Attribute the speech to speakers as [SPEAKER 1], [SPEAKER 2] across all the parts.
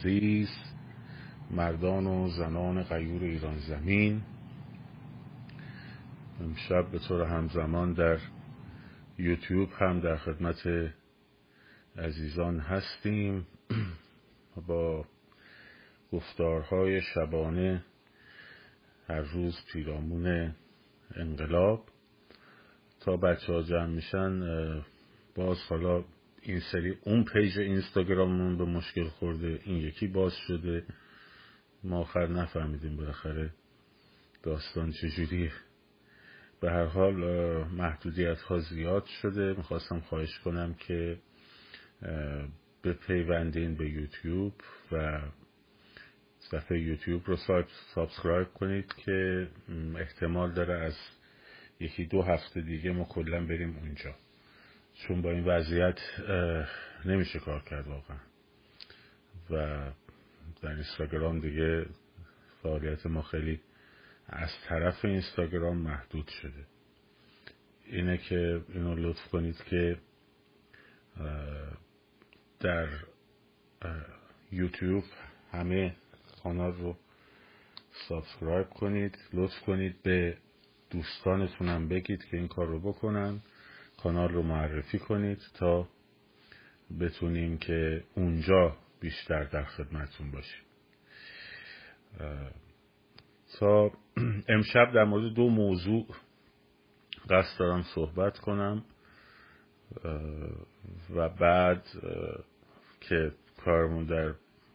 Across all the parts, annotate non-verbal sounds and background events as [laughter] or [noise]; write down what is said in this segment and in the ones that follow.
[SPEAKER 1] عزیز مردان و زنان غیور ایران زمین. امشب به طور همزمان در یوتیوب هم در خدمت عزیزان هستیم. [clears throat] با گفتارهای شبانه هر روز پیرامون انقلاب. تا بچه ها جمع میشن باز حالا این سری اون page اینستاگراممون به مشکل خورده این یکی باز شده. ما آخر نفهمیدیم بالاخره داستان چجوریه. به هر حال محدودیت ها زیاد شده. می‌خواستم خواهش کنم که بپیوندین به یوتیوب و صفحه یوتیوب رو subscribe کنید که احتمال داره از یکی دو هفته دیگه ما کلا بریم اونجا. چون با این وضعیت نمیشه کار کرد واقعا. و در اینستاگرام دیگه فعالیت ما خیلی از طرف اینستاگرام محدود شده. اینه که اینو لطف کنید که در یوتیوب همه کانال رو سابسکرایب کنید لطف کنید به دوستانتونم بگید که این کار رو بکنن. کانال رو معرفی کنید تا بتونیم که اونجا بیشتر در خدمتون باشیم. تا امشب در مورد دو موضوع قصد دارم صحبت کنم و بعد که کارمون در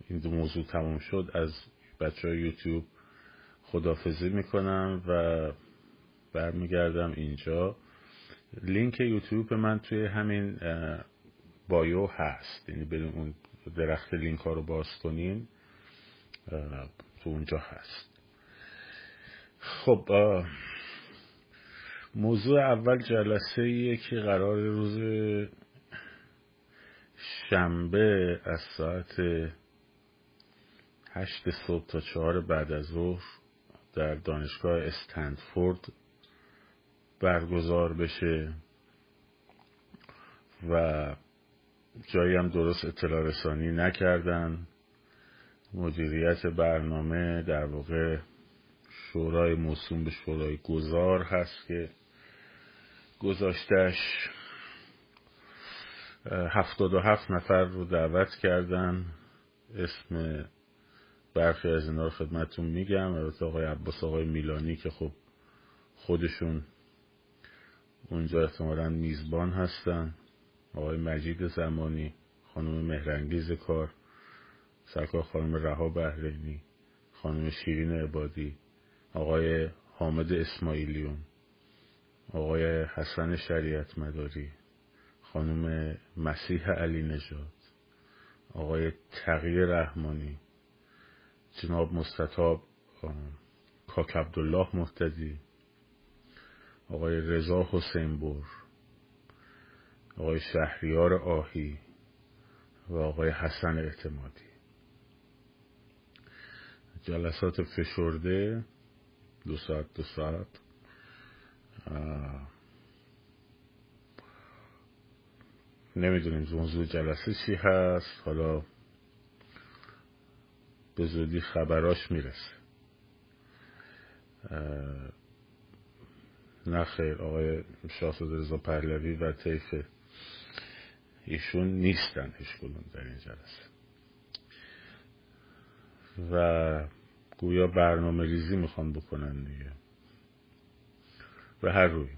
[SPEAKER 1] این دو موضوع تموم شد از بچه های یوتیوب خدافزی می‌کنم و برمیگردم اینجا. لینک یوتیوب من توی همین بایو هست. یعنی بریم اون درخت لینک ها رو باز کنین تو اونجا هست. خب موضوع اول جلسه ایه که قرار روز شنبه از ساعت هشت صبح تا چهار بعد از ظهر در دانشگاه استنفورد برگزار بشه و جایی هم درست اطلاع رسانی نکردن. مدیریت برنامه در واقع شورای موسوم به شورای گذار هست که گذاشتش هفتاد و هفت نفر رو دعوت کردن. اسم برخی از اینا رو خدمتون میگم. البته آقای عباس آقای میلانی که خب خودشون اونجا احتمالا میزبان هستن. آقای مجید زمانی خانم مهرنگیز کار سرکار خانم رها بهرینی خانم شیرین عبادی آقای حامد اسماعیلیون آقای حسن شریعت مداری خانم مسیح علی نژاد آقای تقی رحمانی جناب مستطاب کاک عبدالله محتدی آقای رضا حسین آقای شهریار آهی و آقای حسن اعتمادی. جلسات فشرده دو ساعت دو ساعت. نمی‌دونیم موضوع جلسه چی هست. حالا به زودی خبراش می‌رسه. نه خیر آقای شاهزاده رضا پهلوی و طیف ایشون نیستن هیچ در این جلسه. و گویا برنامه ریزی می‌خوان بکنن دیگه. به هر روی.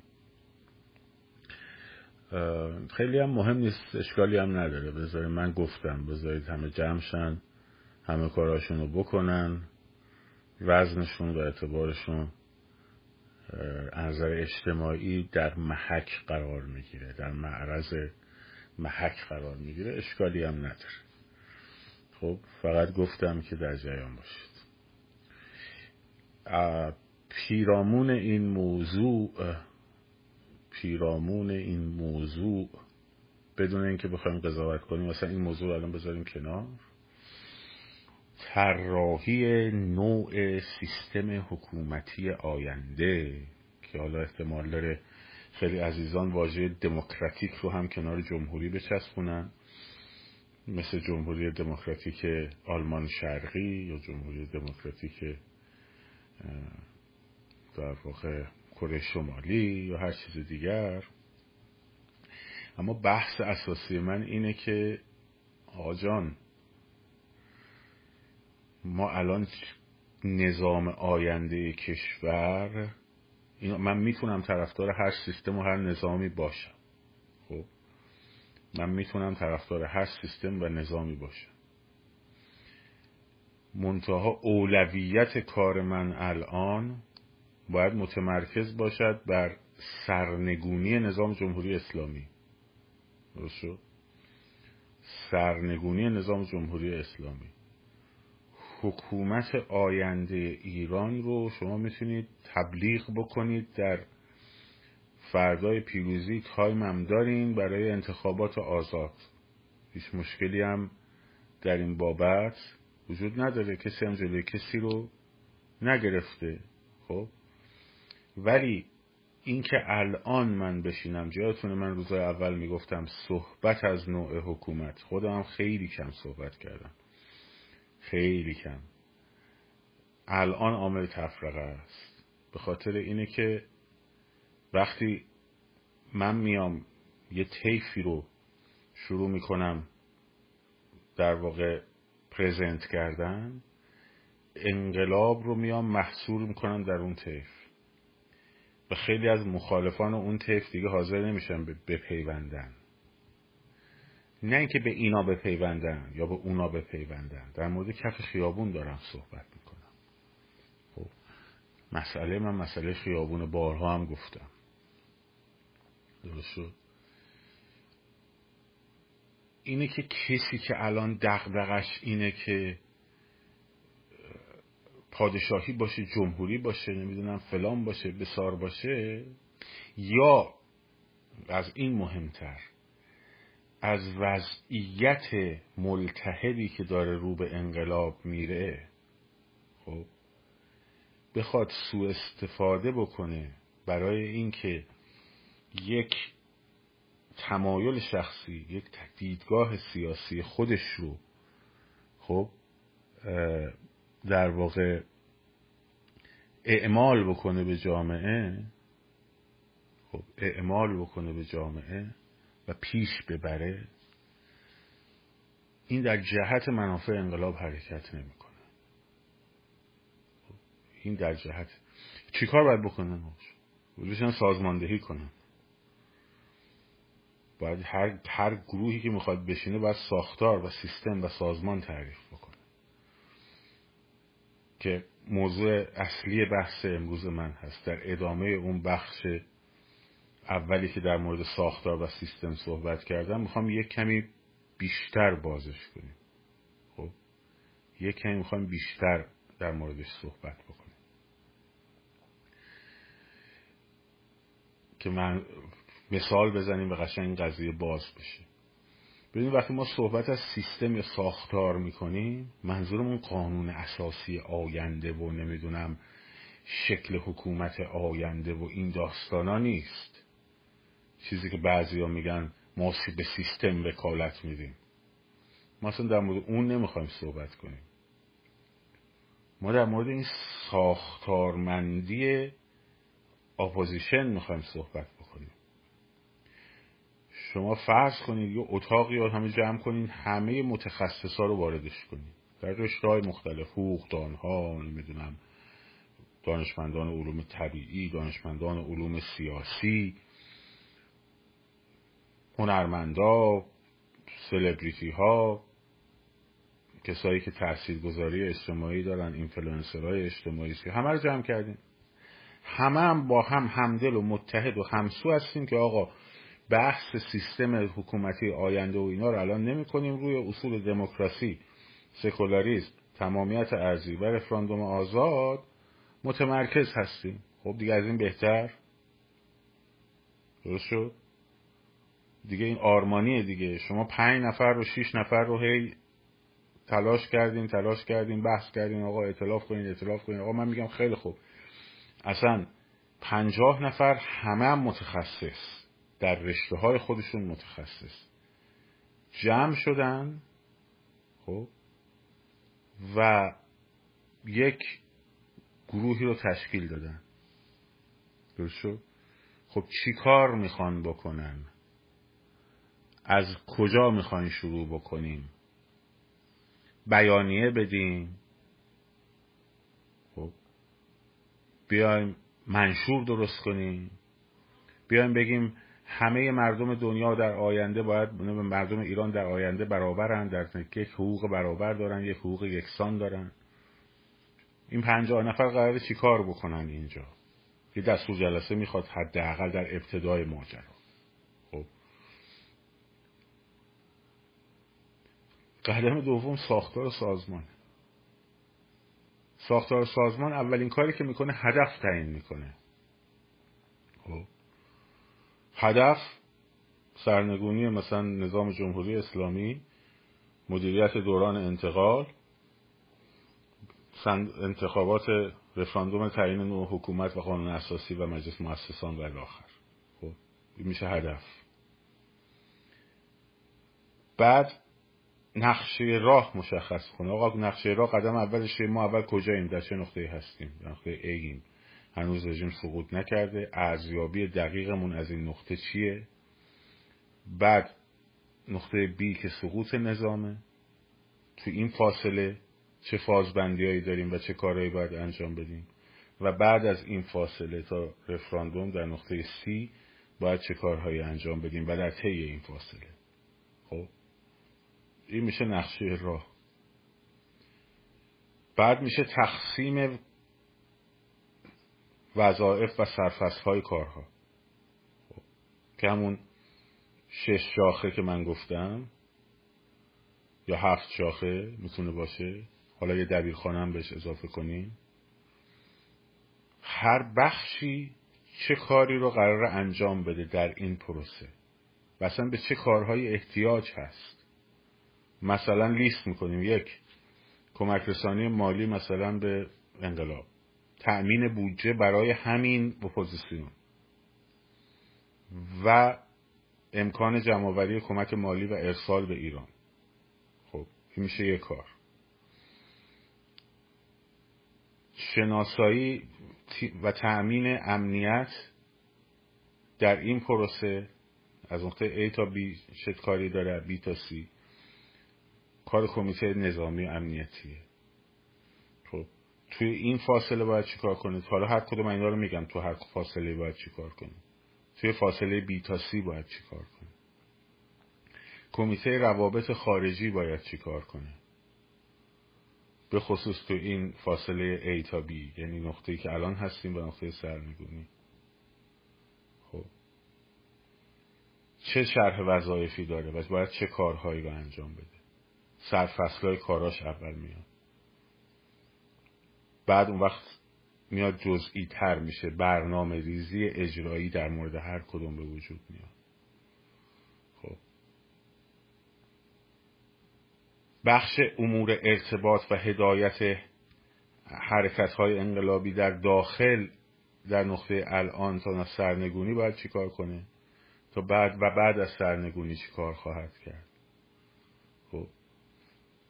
[SPEAKER 1] خیلی هم مهم نیست اشکالی هم نداره. بذارید من گفتم بذارید همه جمعشن همه کاراشون رو بکنن وزنشون و اعتبارشون نظر اجتماعی در محک قرار می‌گیره در معرض محک قرار می‌گیره. اشکالی هم نداره. خب فقط گفتم که در جریان باشید. پیرامون این موضوع پیرامون این موضوع بدون اینکه بخوایم قضاوت کنیم مثلا این موضوع الان بذاریم کنار. طراحی نوع سیستم حکومتی آینده که حالا احتمال داره خیلی عزیزان واژه دموکراتیک رو هم کنار جمهوری بچسبونن. مثل جمهوری دموکراتیک آلمان شرقی یا جمهوری دموکراتیک در واقع کره شمالی یا هر چیز دیگر. اما بحث اساسی من اینه که آجان ما الان نظام آینده کشور من می‌تونم طرفدار هر سیستم و هر نظامی باشم. خب؟ من می‌تونم طرفدار هر سیستم و نظامی باشم. منتها اولویت کار من الان باید متمرکز باشد بر سرنگونی نظام جمهوری اسلامی. درست شد؟ سرنگونی نظام جمهوری اسلامی. حکومت آینده ایران رو شما می‌تونید تبلیغ بکنید در فردای پیروزی تایم هم دارین برای انتخابات آزاد. هیچ مشکلی هم در این بابت وجود نداره. کسی هم جلوی کسی رو نگرفته. خب؟ ولی اینکه الان من بشینم جایتونه من روزای اول می‌گفتم صحبت از نوع حکومت. خودم خیلی کم صحبت کردم. خیلی کم. الان عامل تفرقه است. به خاطر اینه که وقتی من میام یه طیفی رو شروع می‌کنم در واقع پرزنت کردن انقلاب رو میام محصول می‌کنم در اون طیف. و خیلی از مخالفان اون طیف دیگه حاضر نمیشن بپیوندن نه اینکه به اینا بپیوندن یا به اونا بپیوندن. در مورد کف خیابون دارم صحبت می‌کنم. خب مسئله من مسئله خیابون بارها هم گفتم. درست اینه که کسی که الان دغدغش اینه که پادشاهی باشه جمهوری باشه نمی‌دونم فلان باشه بسار باشه یا از این مهمتر از وضعیت ملتهبی که داره رو به انقلاب میره خب بخواد سوء استفاده بکنه برای اینکه یک تمایل شخصی یک دیدگاه سیاسی خودش رو خب در واقع اعمال بکنه به جامعه خب اعمال بکنه به جامعه و پیش ببره این در جهت منافع انقلاب حرکت نمی‌کنه. این در جهت. چیکار باید بکنن؟ بشن سازماندهی کنن باید هر, هر گروهی که می‌خواد بشینه باید ساختار و سیستم و سازمان تعریف بکنه. که موضوع اصلی بحث امروز من هست. در ادامه اون بخش اولی که در مورد ساختار و سیستم صحبت کردم می‌خوام یک کمی بیشتر بازش کنیم. خب؟ یک کمی می‌خوام بیشتر در موردش صحبت بکنیم. که من مثال بزنیم و قشنگ قضیه باز بشه. ببینید وقتی ما صحبت از سیستم یا ساختار می‌کنیم منظورمون قانون اساسی آینده و نمی‌دونم شکل حکومت آینده و این داستانا نیست. چیزی که بعضی ها میگن ما به سیستم وکالت میدیم. ما اصلا در مورد اون نمی‌خوایم صحبت کنیم. ما در مورد این ساختارمندی اپوزیشن می‌خوایم صحبت بکنیم. شما فرض کنید یه اتاقی رو همه جمع کنید همه متخصص ها رو واردش کنید در رشته های مختلف حقوقی ها نمی‌دونم دانشمندان علوم طبیعی دانشمندان علوم سیاسی هنرمندا سلبریتی ها کسایی که تاثیرگذاری اجتماعی دارن اینفلوئنسرهای اجتماعی همه رو جمع کردیم. همه هم با هم همدل و متحد و همسو هستیم که آقا بحث سیستم حکومتی آینده و اینا رو الان نمی کنیم روی اصول دموکراسی سکولاریسم تمامیت ارزی و رفراندوم آزاد متمرکز هستیم. خب دیگه از این بهتر؟ درست شد؟ دیگه این آرمانیه دیگه. شما پنج نفر رو شیش نفر رو هی تلاش کردین تلاش کردین بحث کردین آقا اطلاف کنین اطلاف کنین. آقا من میگم خیلی خوب. اصلا پنجاه نفر همه هم متخصص. در رشته های خودشون متخصص. جمع شدن خب و یک گروهی رو تشکیل دادن. درست شد؟ خب چی کار می‌خوان بکنن؟ از کجا می‌خواین شروع بکنیم بیانیه بدیم خب. بیایم منشور درست کنیم. بیایم بگیم همه مردم دنیا در آینده باید مردم ایران در آینده برابرن در یک حقوق برابر دارن یک حقوق یکسان دارن. این پنجاه نفر قراره چی کار بکنن اینجا؟ یه دستور جلسه می‌خواد حداقل در ابتدای ماجرا خب قدم دوم ساختار سازمان. ساختار سازمان اولین کاری که می‌کنه هدف تعیین می‌کنه. خب. هدف سرنگونی مثلا نظام جمهوری اسلامی مدیریت دوران انتقال انتخابات رفراندوم تعیین نوع حکومت و قانون اساسی و مجلس مؤسسان و الاخر خب. میشه هدف. بعد نقشه راه مشخص کنه. آقا نقشه راه قدم اولش ما اول کجاییم؟ در چه نقطه هستیم؟ در نقطه اییم هنوز رژیم سقوط نکرده. ارزیابی دقیقمون از این نقطه چیه؟ بعد نقطه بی که سقوط نظامه. تو این فاصله چه فازبندی داریم و چه کارهایی باید انجام بدیم؟ و بعد از این فاصله تا رفراندوم در نقطه سی باید چه کارهایی انجام بدیم و در طی این فاصله؟ خب؟ این میشه نقشه راه. بعد میشه تقسیم وظایف و سرفست های کارها. خب. که همون شش شاخه که من گفتم یا هفت شاخه می‌تونه باشه. حالا یه دبیرخانه هم بهش اضافه کنیم. هر بخشی چه کاری رو قرار انجام بده در این پروسه. و اصلا به چه کارهای احتیاج هست. مثلا لیست می‌کنیم. یک کمک رسانی مالی مثلا به انقلاب. تأمین بودجه برای همین اپوزیسیون. و امکان جمعآوری کمک مالی و ارسال به ایران. خب این میشه یک کار. شناسایی و تأمین امنیت در این پروسه از نقطه A تا B چه کاری داره؟ B تا C. کار کمیته نظامی و امنیتیه خب توی این فاصله باید چیکار کنید؟ حالا هر کدوم اینا رو میگم تو هر فاصله باید چیکار کنید. توی فاصله B تا C باید چیکار کنید؟ کمیته روابط خارجی باید چیکار کنه؟ به خصوص تو این فاصله A تا B یعنی نقطه‌ای که الان هستیم به نقطه سرنگونی خب. چه شرح وظایفی داره و باید چه کارهایی رو انجام بده؟ سرفصلهای کاراش اول میاد. بعد اون وقت میاد جزئی تر میشه. برنامه ریزی اجرایی در مورد هر کدوم به وجود میاد. بخش امور ارتباط و هدایت حرکت های انقلابی در داخل در نقطه الان تا سرنگونی باید چیکار کنه؟ تا بعد و بعد از سرنگونی چیکار خواهد کرد؟ خب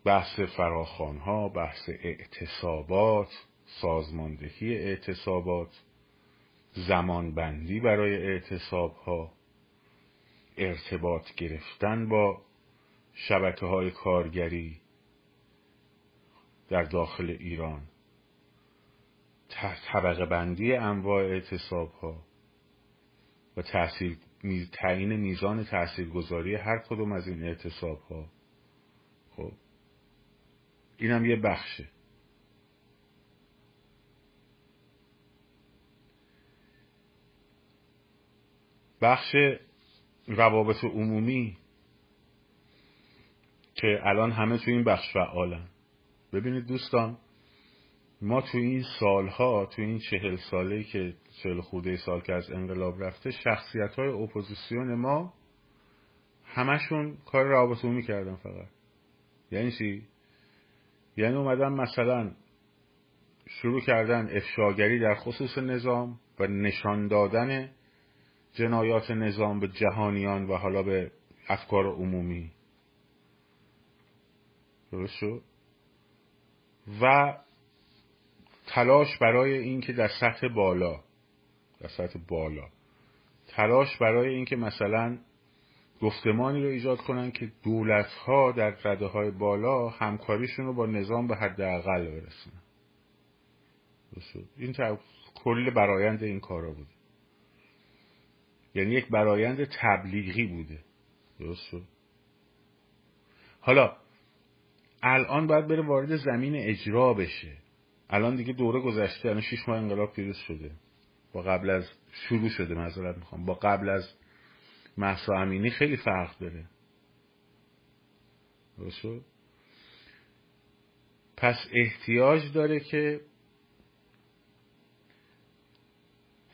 [SPEAKER 1] بحث فراخان ها بحث اعتصابات سازماندهی اعتصابات زمانبندی برای اعتصاب ها ارتباط گرفتن با شبکه های کارگری در داخل ایران طبقه بندی انواع اعتصاب ها و تعیین میزان تاثیرگذاری هر کدوم از این اعتصاب ها خب اینم یه بخشه. بخش روابط عمومی که الان همه تو این بخش فعالن. ببینید دوستان ما تو این سالها تو این چهل ساله که چهل خورده سال که از انقلاب رفته شخصیت های اپوزیسیون ما همشون کار روابط عمومی کردن فقط. یعنی چی؟ یعنی اومدن مثلا شروع کردن افشاگری در خصوص نظام و نشان دادن جنایات نظام به جهانیان و حالا به افکار عمومی. درست و تلاش برای اینکه در سطح بالا در سطح بالا تلاش برای اینکه مثلا گفتمانی رو ایجاد کنن که دولت ها در رده های بالا همکاریشون رو با نظام به حداقل برسونن. این کل برایند این کارا بود یعنی یک برایند تبلیغی بوده. درست. حالا الان باید بره وارد زمین اجرا بشه. الان دیگه دوره گذشته الان شیش ماه انقلاب پیروز شده. با قبل از شروع شده معذرت می‌خوام. با قبل از محسا امینی خیلی فرق داره. درست پس احتیاج داره که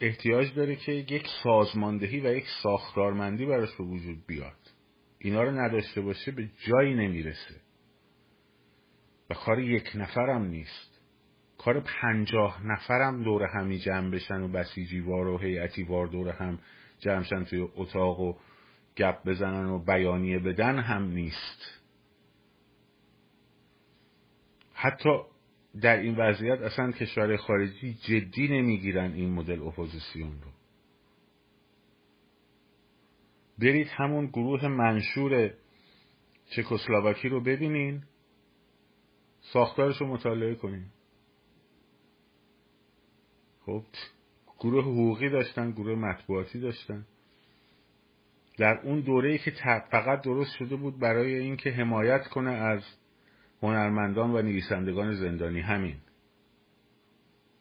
[SPEAKER 1] احتیاج داره که یک سازماندهی و یک ساختارمندی براش به وجود بیاد. اینا رو نداشته باشه به جایی نمی‌رسه. و کار یک نفرم نیست. کار پنجاه نفرم دور همی جمع بشن و بسیجی وار و هیئتی وار دور هم جمعشن توی اتاق و گپ بزنن و بیانیه بدن هم نیست. حتی در این وضعیت اصلا کشور خارجی جدی نمی‌گیرن این مدل اپوزیسیون رو. برید همون گروه منشور چکسلواکی رو ببینین. ساختارش رو مطالعه کنین. خب؟ گروه حقوقی داشتن گروه مطبوعاتی داشتن. در اون دوره ای که فقط درست شده بود برای اینکه حمایت کنه از هنرمندان و نویسندگان زندانی. همین.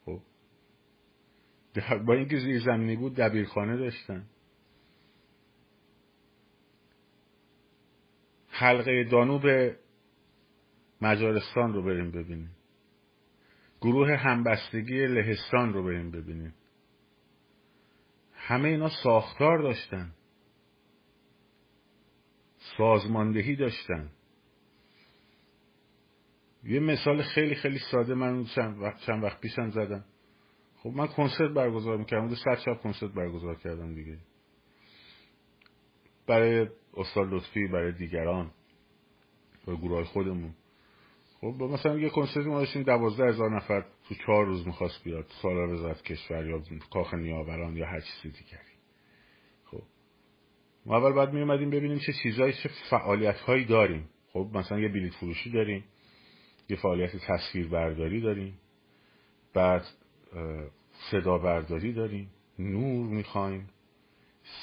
[SPEAKER 1] خب. با اینکه زیر زمینی بود دبیرخانه داشتن. حلقه دانوب مجارستان رو بریم ببینیم. گروه همبستگی لهستان رو بریم ببینیم. همه اینا ساختار داشتن. سازماندهی داشتن. یه مثال خیلی خیلی ساده من چند وقت, چند وقت پیشم زدم. خب من کنسرت برگزار می‌کردم. دو صد شب کنسرت برگزار کردم دیگه. برای استاد لطفی برای دیگران و گروه خودمون. خب مثلا یه کنسرت ما داشتیم دوازده هزار نفر تو چهار روز می‌خواست بیاد سالار وزارت کشور یا کاخ نیاوران یا هر چیزی دیگری. خب. ما اول بعد میومدیم ببینیم چه چیزایی چه فعالیت هایی داریم. خب مثلا یه بلیت فروشی داریم یه فعالیت تصویر برداری داریم بعد صدا برداری داریم نور می‌خوایم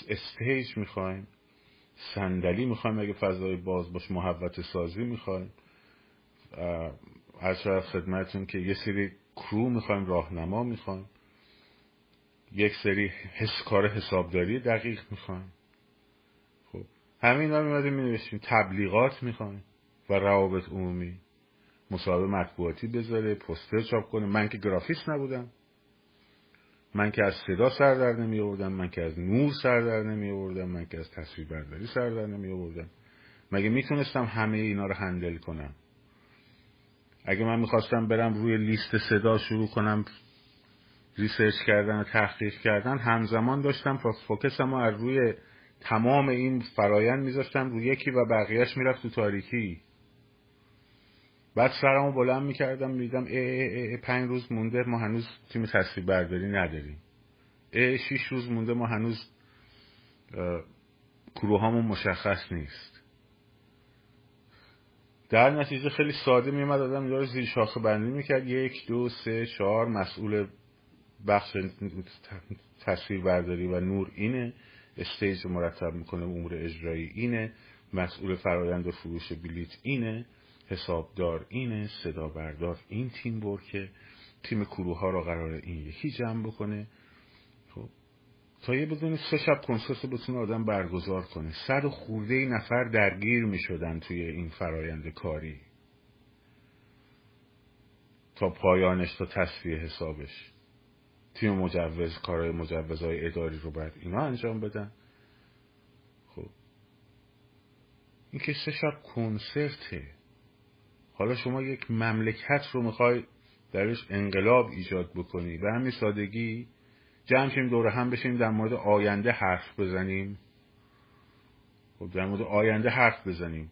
[SPEAKER 1] استیج می‌خوایم صندلی می‌خوایم اگه فضای باز باش محوت سازی می‌خوایم. از خدمتون که یه سری کرو می‌خوایم راهنما می‌خوایم. یک سری حس کار حسابداری دقیق می‌خوایم. خب همین رو میمدیم مینوشتیم تبلیغات می‌خوایم و روابط عمومی. مصاحبه مطبوعاتی بذاره پوستر چاپ کنه. من که گرافیست نبودم. من که از صدا سر در نمی آوردم من که از نور سر در نمی آوردم من که از تصویر برداری سر در نمی آوردم مگه می‌تونستم همه اینا رو هندل کنم؟ اگه من می‌خواستم برم روی لیست صدا شروع کنم research کردن و تحقیق کردن همزمان داشتم focus م از روی تمام این فرایند میذاشتم روی یکی و بقیهش می‌رفت تو تاریکی. بعد سرمو بلند می‌کردم می‌دیدم ای, ای, ای, پنج روز مونده ما هنوز تیم تصویر برداری نداریم. ای شیش روز مونده ما هنوز crew هامون مشخص نیست. در نتیجه خیلی ساده میومد آدم یارو زیر شاخه بندی می‌کرد. یک دو سه چهار مسئول بخش تصویر برداری و نور اینه. استیج مرتب می‌کنه امور اجرایی اینه. مسئول فرایند و فروش بلیت اینه. حسابدار اینه. صدا بردار این تیم برکه. تیم کروها رو قرار این یکی جمع بکنه. تا یه بدون سه شب کنسرت بتونه آدم برگزار کنه صد خورده نفر درگیر می شدن توی این فرایند کاری. تا پایانش تا تصفیه حسابش. تیم مجوز کارهای مجوزهای اداری رو باید اینا انجام بدن. خب. این که سه شب کنسرته. حالا شما یک مملکت رو می‌خوای درش انقلاب ایجاد بکنی. به همین سادگی جمع شیم دور هم بشیم در مورد آینده حرف بزنیم. خب در مورد آینده حرف بزنیم.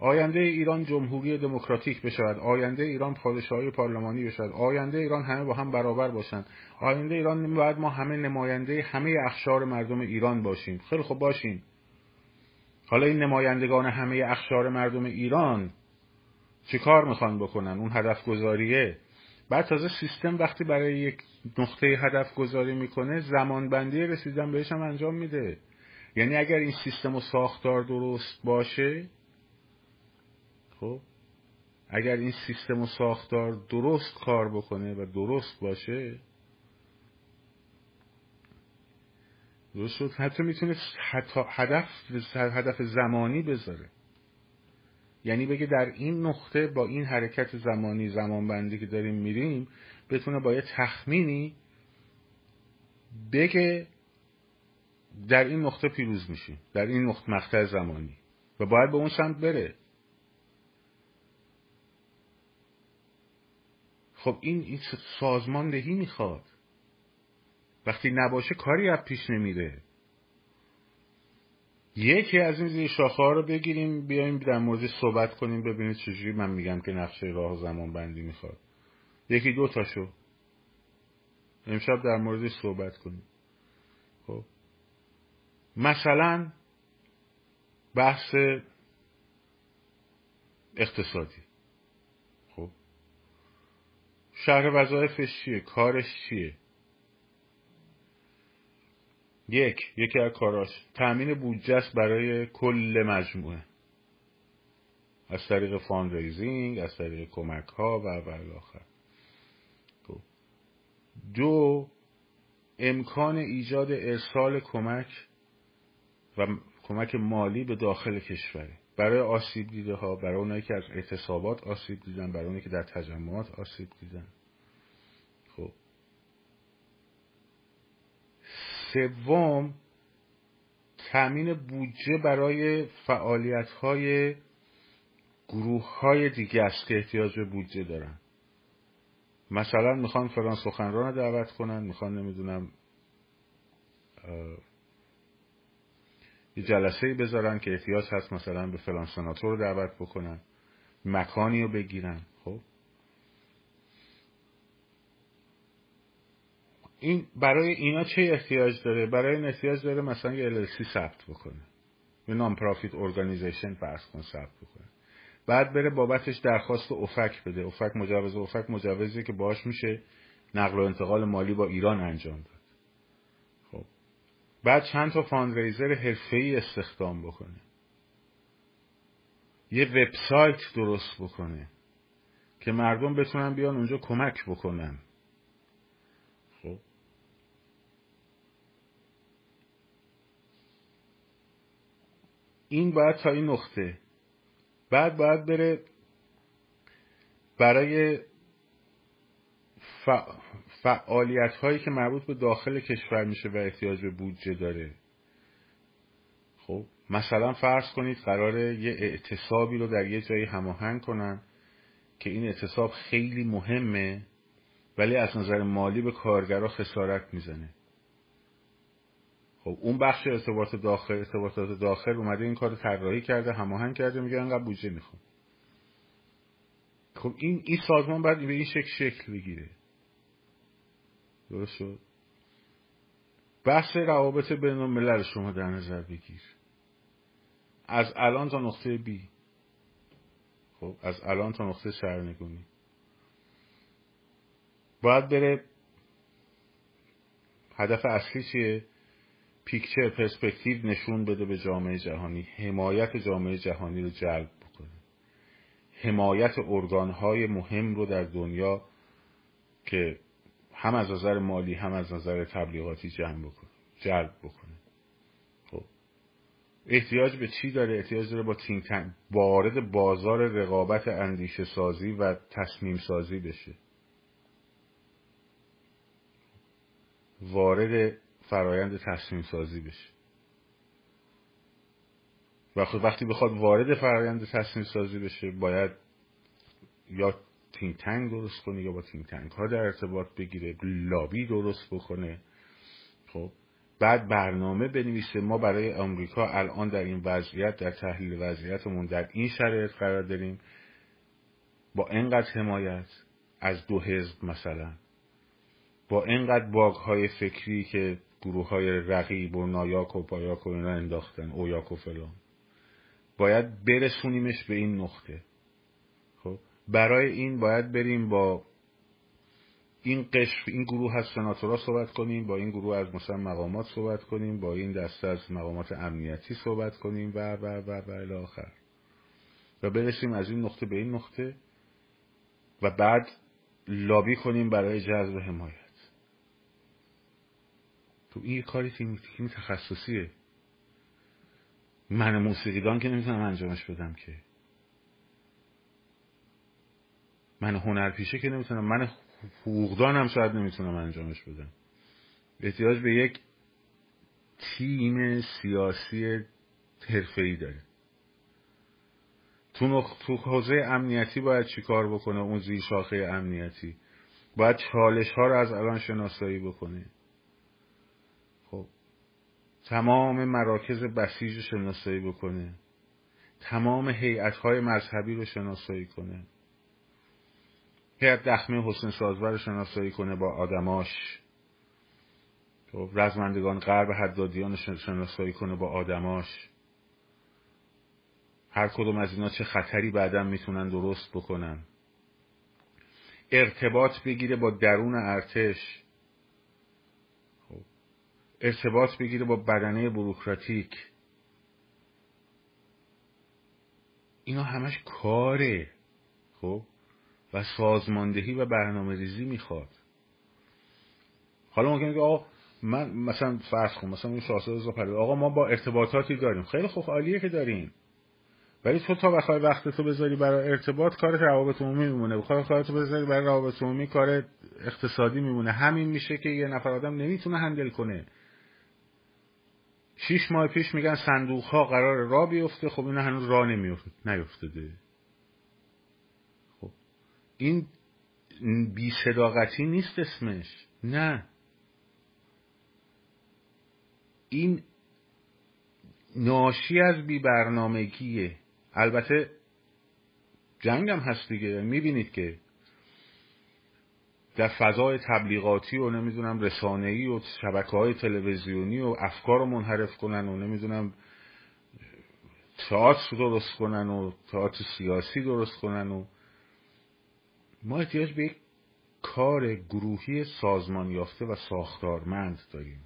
[SPEAKER 1] آینده ایران جمهوری دموکراتیک بشود. آینده ایران پادشاهی پارلمانی بشود. آینده ایران همه با هم برابر باشند. آینده ایران باید ما همه نماینده همه اخشار مردم ایران باشیم. خیلی خوب باشیم. حالا این نمایندگان همه اخشار مردم ایران چه کار می‌خوان بکنن؟ اون هدف گذاریه بعد تازه سیستم وقتی برای یک نقطه هدف گذاری می‌کنه زمان بندی رسیدن بهش هم انجام میده. یعنی اگر این سیستم و ساختار درست باشه خب اگر این سیستم و ساختار درست کار بکنه و درست باشه درست شد. حتی می‌تونه هدف هدف زمانی بذاره. یعنی بگه در این نقطه با این حرکت زمانی زمان بندی که داریم میریم بتونه با یه تخمینی بگه در این نقطه پیروز میشیم در این نقطه مقطع زمانی و باید به اون سمت بره. خب این, این سازماندهی می‌خواد. وقتی نباشه کاری از پیش نمیره. یکی از این زیر شاخه ها رو بگیریم بیایم در مورد صحبت کنیم ببینید چجوری من میگم که نقشه راه زمان بندی می‌خواد. یکی دو تاشو. امشب در مورد صحبت کنیم. خب. مثلا بحث اقتصادی. خب. شهر وظایفش چیه؟ کارش چیه؟ یک یکی از کاراش. تأمین بودجه برای کل مجموعه. از طریق fundraising از طریق کمک ها و آخر. خب. دو امکان ایجاد ارسال کمک و کمک مالی به داخل کشوره برای آسیب دیده ها برای اونایی که از اعتصابات آسیب دیدن برای اونایی که در تجمعات آسیب دیدن. خب. سوم تامین بودجه برای فعالیت های گروه های دیگه است که احتیاج به بودجه دارن. مثلا می‌خوان فلان سخنران دعوت کنن می‌خوان نمی‌دونم یه جلسه بذارن که احتیاج هست مثلا به فلان سناتور رو دعوت بکنن مکانی رو بگیرن. خب؟ این برای اینا چه احتیاج داره؟ برای این احتیاج داره مثلا یه LLC ثبت بکنه. یه non-profit organization فرض کن ثبت بکنه. بعد بره بابتش درخواست OFAC بده. OFAC مجوز OFAC مجوزی که باش میشه نقل و انتقال مالی با ایران انجام داد. خب. بعد چند تا fundraiser حرفه‌ای استخدام بکنه. یه وبسایت درست بکنه که مردم بتونن بیان اونجا کمک بکنن خب این باید تا این نقطه. بعد باید بره برای فعالیت هایی که مربوط به داخل کشور میشه و احتیاج به بودجه داره. خب مثلا فرض کنید قراره یه اعتصابی رو در یه جایی هماهنگ کنن که این اعتصاب خیلی مهمه ولی از نظر مالی به کارگرا خسارت می‌زنه. خب اون بخش ارتباط داخل ارتباطات داخل اومده این کار طراحی کرده هماهنگ کرده میگه انقدر بودجه می‌خوام. خب این این سازمان باید به این شکل شکل بگیره. درست شد؟ بحث روابط بین الملل شما در نظر بگیر. از الان تا نقطه بی خب از الان تا نقطه سرنگونی. باید بره هدف اصلی چیه؟ پیکچر پرسپکتیو نشون بده به جامعه جهانی. حمایت جامعه جهانی رو جلب بکنه. حمایت ارگانهای مهم رو در دنیا که هم از نظر مالی هم از نظر تبلیغاتی جمع بکنه جلب بکنه. خب. احتیاج به چی داره؟ احتیاج داره با تیم وارد بازار رقابت اندیشه سازی و تصمیم سازی بشه. وارد فرایند تصمیم سازی بشه. و خب وقتی بخواد وارد فرایند تصمیم سازی بشه باید یا تیم تنگ درست کنه یا با تیم تنگ ها در ارتباط بگیره لابی درست بکنه. خب بعد برنامه بنویسه. ما برای آمریکا الان در این وضعیت در تحلیل وضعیتمون در این شرایط قرار داریم. با اینقدر حمایت از دو حزب مثلا با اینقدر باگ های فکری که گروه های رقیب و نایاک و پایاک و اینا انداختن اویاک و فلان. باید برسونیمش به این نقطه. خب؟ برای این باید بریم با این قشر این گروه از سناتورا صحبت کنیم با این گروه از مثلا مقامات صحبت کنیم با این دسته از مقامات امنیتی صحبت کنیم و و و و الاخر و برسیم از این نقطه به این نقطه و بعد لابی کنیم برای جذب حمایت. تو این کاری تیم تخصصیه. من موسیقیدان که نمی‌تونم انجامش بدم که. من هنرپیشه که نمی‌تونم من حقوقدان هم شاید نمی‌تونم انجامش بدم. احتیاج به یک تیم سیاسی حرفه‌ای داره. تو, تو حوزه امنیتی باید چیکار بکنه؟ اون زیر شاخه امنیتی. باید چالش ها رو از الان شناسایی بکنه. خب تمام مراکز بسیج رو شناسایی بکنه. تمام هیئت های مذهبی رو شناسایی کنه. هیئت دخمه حسین سازور رو شناسایی کنه با آدماش. خب رزمندگان غرب حدادیان رو شناسایی کنه با آدماش. هر کدوم از اینا چه خطری بعدا می‌تونن درست بکنن. ارتباط بگیره با درون ارتش. ارتباط بگیره با بدنه بروکراتیک. اینا همش کاره خب؟ و سازماندهی و برنامه ریزی می‌خواد. حالا ممکنه که آقا من مثلا فرض کن مثلا اون شاهزاده آقا ما با ارتباطاتی داریم. خیلی خوب عالیه که داریم. ولی تو تا بخوای وقت تو بذاری برای ارتباط کار روابط عمومی میمونه. بخوای کارتو بذاری برای روابط عمومی کار اقتصادی میمونه. همین میشه که یه نفر آدم نمی‌تونه هندل کنه. شیش ماه پیش میگن صندوق ها قرار را بیفته. خب این هنوز را نمیفته نیفتده خب این بی صداقتی نیست اسمش. نه. این ناشی از بی برنامگیه البته جنگ هم هست دیگه. می‌بینید که در فضای تبلیغاتی و نمی‌دونم رسانه‌ای و شبکه های تلویزیونی و افکار رو منحرف کنن و نمی‌دونم تئاتر درست کنن و تئاتر سیاسی درست کنن و ما احتیاج به یک کار گروهی سازمان یافته و ساختارمند داریم.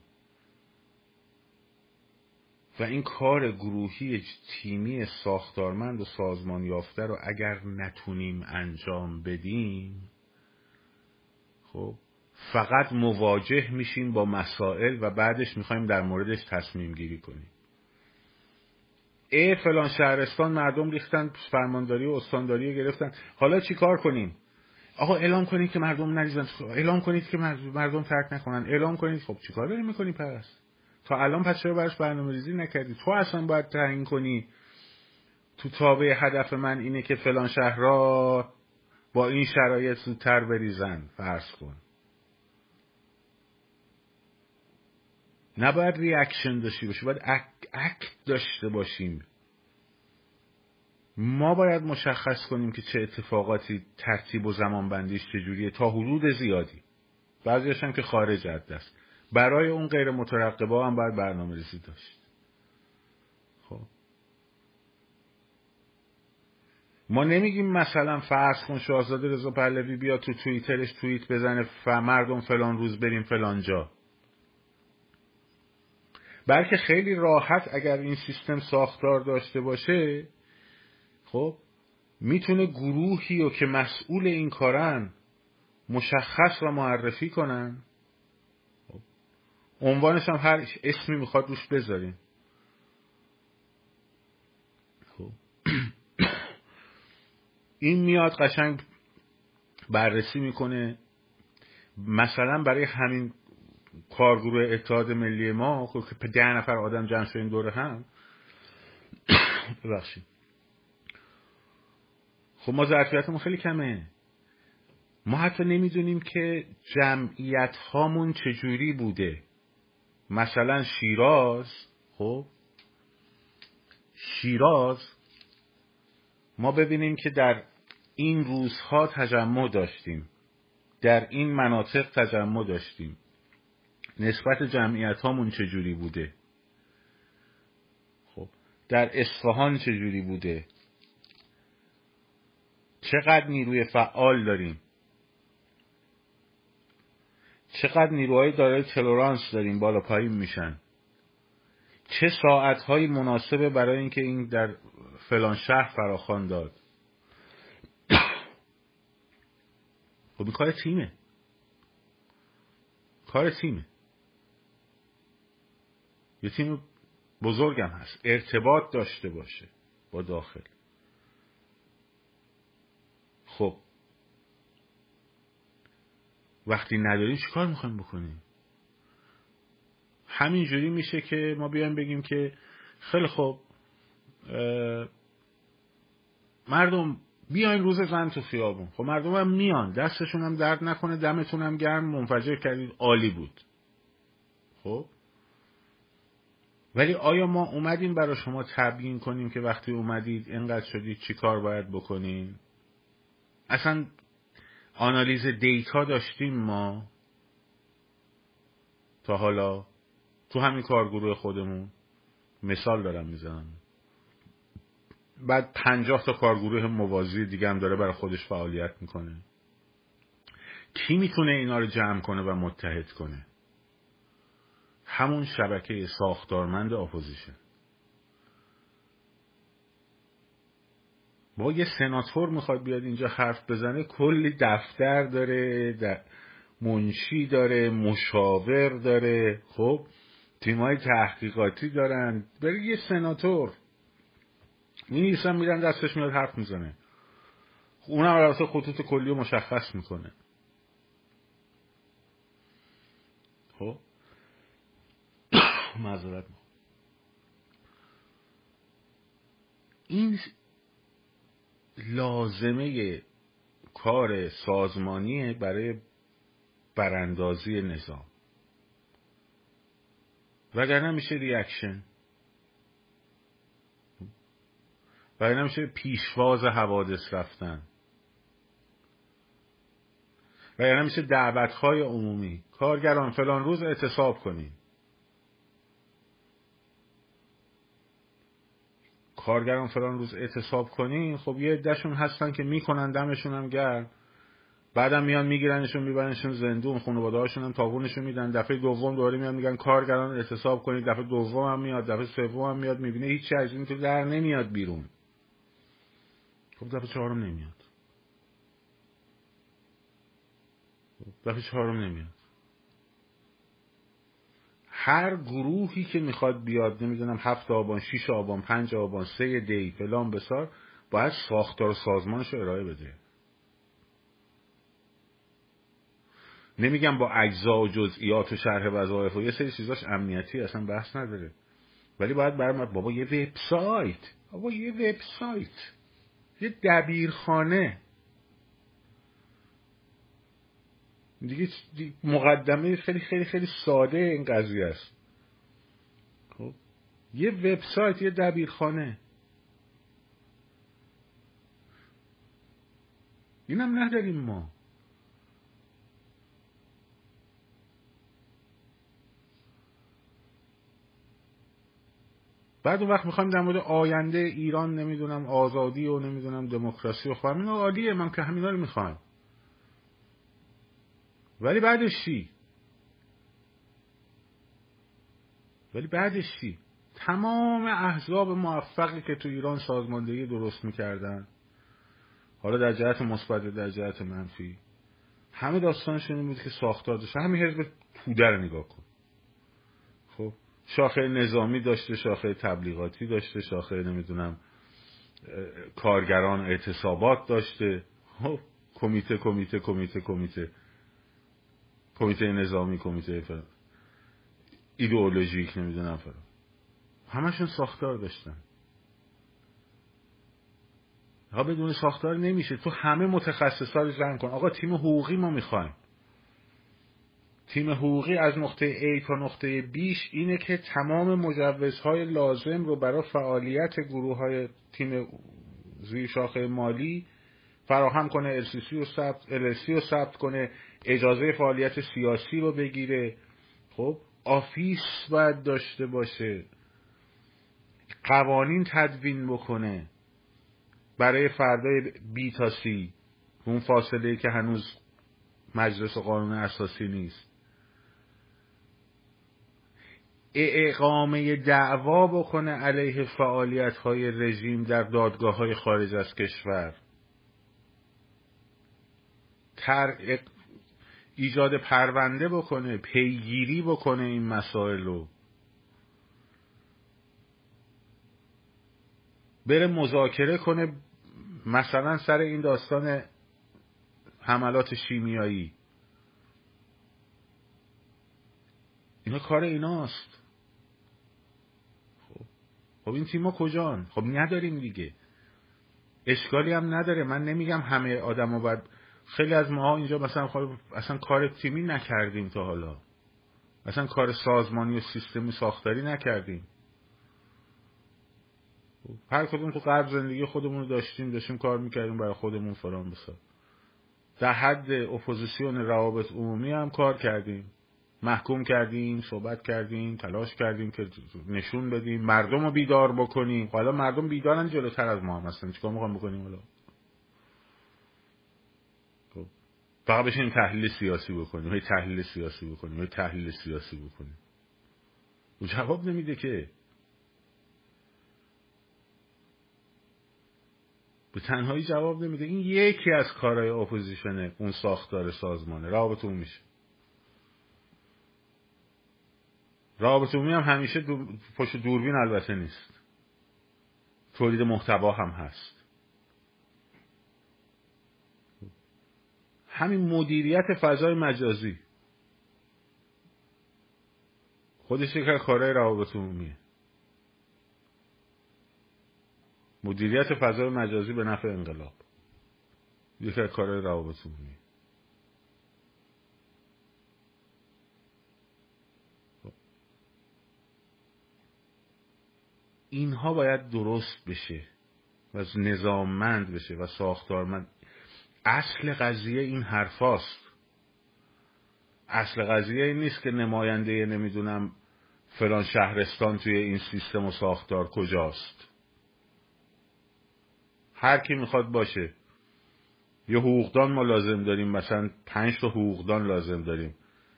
[SPEAKER 1] و این کار گروهی تیمی ساختارمند و سازمان یافته رو اگر نتونیم انجام بدیم خب. فقط مواجه میشیم با مسائل و بعدش می‌خوایم در موردش تصمیم گیری کنیم. ای فلان شهرستان مردم ریختن فرمانداری و استانداری گرفتن. حالا چی کار کنیم؟ آقا اعلام کنید که مردم نریزن. اعلام کنید که مردم ترک نکنن. اعلام کنید. خب چیکار داریم می‌کنیم پس؟ تا الان پس چرا براش برنامه ریزی نکردی؟ تو اصلا باید تعیین کنی. تو تابع هدف من اینه که فلان شهرها با این شرایط زودتر بریزن فرض کن. نباید reaction داشته باشی باید act داشته باشیم. ما باید مشخص کنیم که چه اتفاقاتی ترتیب و زمان بندیش چجوریه تا حدود زیادی. بعضیش هم که خارج از دست. برای اون غیر مترقبه‌ها هم باید برنامه ریزی داشت. ما نمیگیم مثلا فرض کن شاهزاده رضا پهلوی بیا تو توییترش توییت بزنه مردم فلان روز بریم فلان جا. بلکه خیلی راحت اگر این سیستم ساختار داشته باشه خب می‌تونه گروهی و که مسئول این کارن مشخص و معرفی کنن. عنوانش هم هر اسمی می‌خواد روش بذاریم خب. این میاد قشنگ بررسی می‌کنه. مثلا برای همین کارگروه اتحاد ملی ما خب که ده نفر آدم جمع شدیم دور هم. [coughs] ببخشید. خب ما ظرفیتمون خیلی کمه. ما حتی نمی‌دونیم که جمعیت هامون چجوری بوده. مثلا شیراز خب؟ شیراز ما ببینیم که در این روزها تجمع داشتیم. در این مناطق تجمع داشتیم. نسبت جمعیت هامون چجوری بوده؟ خب در اصفهان چجوری بوده؟ چقدر نیروی فعال داریم؟ چقدر نیروهای دارای تلورانس داریم؟ بالا پایین میشن. چه ساعتهایی مناسبه برای اینکه این در فلان شهر فراخوان داد؟ خب این کار تیمه. کار تیمه. یه تیم بزرگم هست. ارتباط داشته باشه با داخل. خب. وقتی نداریم چیکار می‌خوایم بکنیم؟ همینجوری میشه که ما بیایم بگیم که خیلی خوب مردم بیاین روز زن تو خیابون. خب مردم هم میان. دستشون هم درد نکنه دمتون هم گرم. منفجر کردید. عالی بود. خب؟ ولی آیا ما اومدیم برای شما تبیین کنیم که وقتی اومدید اینقدر شدید چی کار باید بکنیم؟ اصلا آنالیز دیتا داشتیم ما تا حالا. تو همین کارگروه خودمون. مثال دارم می‌زنم. بعد پنجاه تا کارگروه موازی دیگه هم داره برای خودش فعالیت می‌کنه. کی می‌تونه اینا رو جمع کنه و متحد کنه؟ همون شبکه ساختارمند اپوزیشن. با یه سناتور می‌خواد بیاد اینجا حرف بزنه کلی دفتر داره منشی داره مشاور داره. خب تیمای تحقیقاتی دارن. بره یه سناتور. می میرن دستش میاد حرف می‌زنه. اونم راسته خطوط کلی مشخص می‌کنه. خب؟ [coughs] معذرت این لازمه کار سازمانی برای براندازی نظام. وگرنه میشه ریاکشن وگرنه میشه پیشواز حوادث رفتن. وگرنه میشه دعوتهای عمومی. کارگران فلان روز اعتصاب کنیم. کارگران فلان روز اعتصاب کنین خب یه عدهشون هستن که می‌کنن دمشون هم گرد بعدم میان میگیرنشون میبرنشون زندون خانواده هاشون هم تاغونشون میدن. دفعه دوم دوباره میان میگن کارگران اعتصاب کنید. دفعه دوم هم میاد دفعه سوم هم میاد می‌بینه هیچ از این تو در نمیاد بیرون. خب دفعه چهارم نمیاد. خب دفعه چهارم نمیاد. هر گروهی که می‌خواد بیاد نمی‌دونم هفت آبان شیش آبان پنج آبان سه دی فلان بسار باید ساختار سازمانش رو ارائه بده. نمیگم با اجزا و جزئیات و شرح وظایف و یه سری چیزاش امنیتی اصلا بحث نداره. ولی باید برم بابا یه وبسایت. بابا یه وبسایت. یه دبیرخانه. دیگه مقدمه خیلی خیلی خیلی ساده این قضیه است. خب یه وبسایت یه دبیرخانه. اینم نداریم ما. بعد اون وقت می‌خوایم در مورد آینده ایران نمی‌دونم آزادی و نمی‌دونم دموکراسی و خواهم اینا عالیه من که همینا رو می‌خوایم. ولی بعدش چی؟ ولی بعدش چی؟ تمام احزاب موفقی که تو ایران سازماندهی درست می‌کردن حالا در جهت مثبت در جهت منفی همه داستانشون این بود که ساختار داشته همین حزب توده رو نگاه کن. خب شاخه نظامی داشته شاخه تبلیغاتی داشته شاخه نمی‌دونم کارگران اعتصابات داشته. خب کمیته کمیته کمیته کمیته. کمیته نظامی کمیته فرق ایدئولوژیک نمی‌دونم فرق همشون ساختار داشتن. ها بدون ساختار نمیشه. تو همه متخصصا رو جمع کن. آقا تیم حقوقی ما می‌خوایم. تیم حقوقی از نقطه A تا نقطه بیش اینه که تمام مجوزهای لازم رو برای فعالیت گروه های تیم زیر شاخه مالی فراهم کنه LCC رو ثبت LLC رو ثبت کنه اجازه فعالیت سیاسی رو بگیره. خب office باید داشته باشه. قوانین تدوین بکنه. برای فردای B تا C اون فاصله که هنوز مجلس قانون اساسی نیست. اقامه دعوا بکنه علیه فعالیت های رژیم در دادگاه های خارج از کشور. تر ایجاد پرونده بکنه پیگیری بکنه این مسائل رو. بره مذاکره کنه مثلا سر این داستان حملات شیمیایی. اینا کار ایناست. خب این تیما کجان؟ خب نداریم دیگه. اشکالی هم نداره. من نمیگم همه آدما باید خیلی از ماها اینجا مثلا خب اصلا کار تیمی نکردیم تا حالا. اصلا کار سازمانی و سیستمی ساختاری نکردیم. هر کدوم تو قرب زندگی خودمون رو داشتیم داشتیم کار می‌کردیم برای خودمون فرام بسا. در حد اپوزیسیون روابط عمومی هم کار کردیم. محکوم کردیم صحبت کردیم تلاش کردیم که نشون بدیم مردم رو بیدار بکنیم. حالا مردم بیدارن جلوتر از ما هم هستن چیکار می‌خوام بکنیم حالا؟ خب. فقط بشین تحلیل سیاسی بکنیم. هی تحلیل سیاسی بکنیم هی تحلیل سیاسی بکنیم. و جواب نمیده که. به تنهایی جواب نمیده. این یکی از کارهای اپوزیشنه اون ساختار سازمانه. رابط میشه. رابط عمومی هم همیشه دو... پشت دوربین البته نیست. تولید محتوا هم هست. همین مدیریت فضای مجازی. خودش یک کارهای روابط عمومیه. مدیریت فضای مجازی به نفع انقلاب. از کارهای روابط عمومی اینها باید درست بشه و نظاممند بشه و ساختارمند. اصل قضیه این حرفاست. اصل قضیه این نیست که نماینده نمی‌دونم فلان شهرستان توی این سیستم و ساختار کجاست. هر کی می‌خواد باشه. یه حقوقدان ما لازم داریم مثلا پنج تا حقوقدان لازم داریم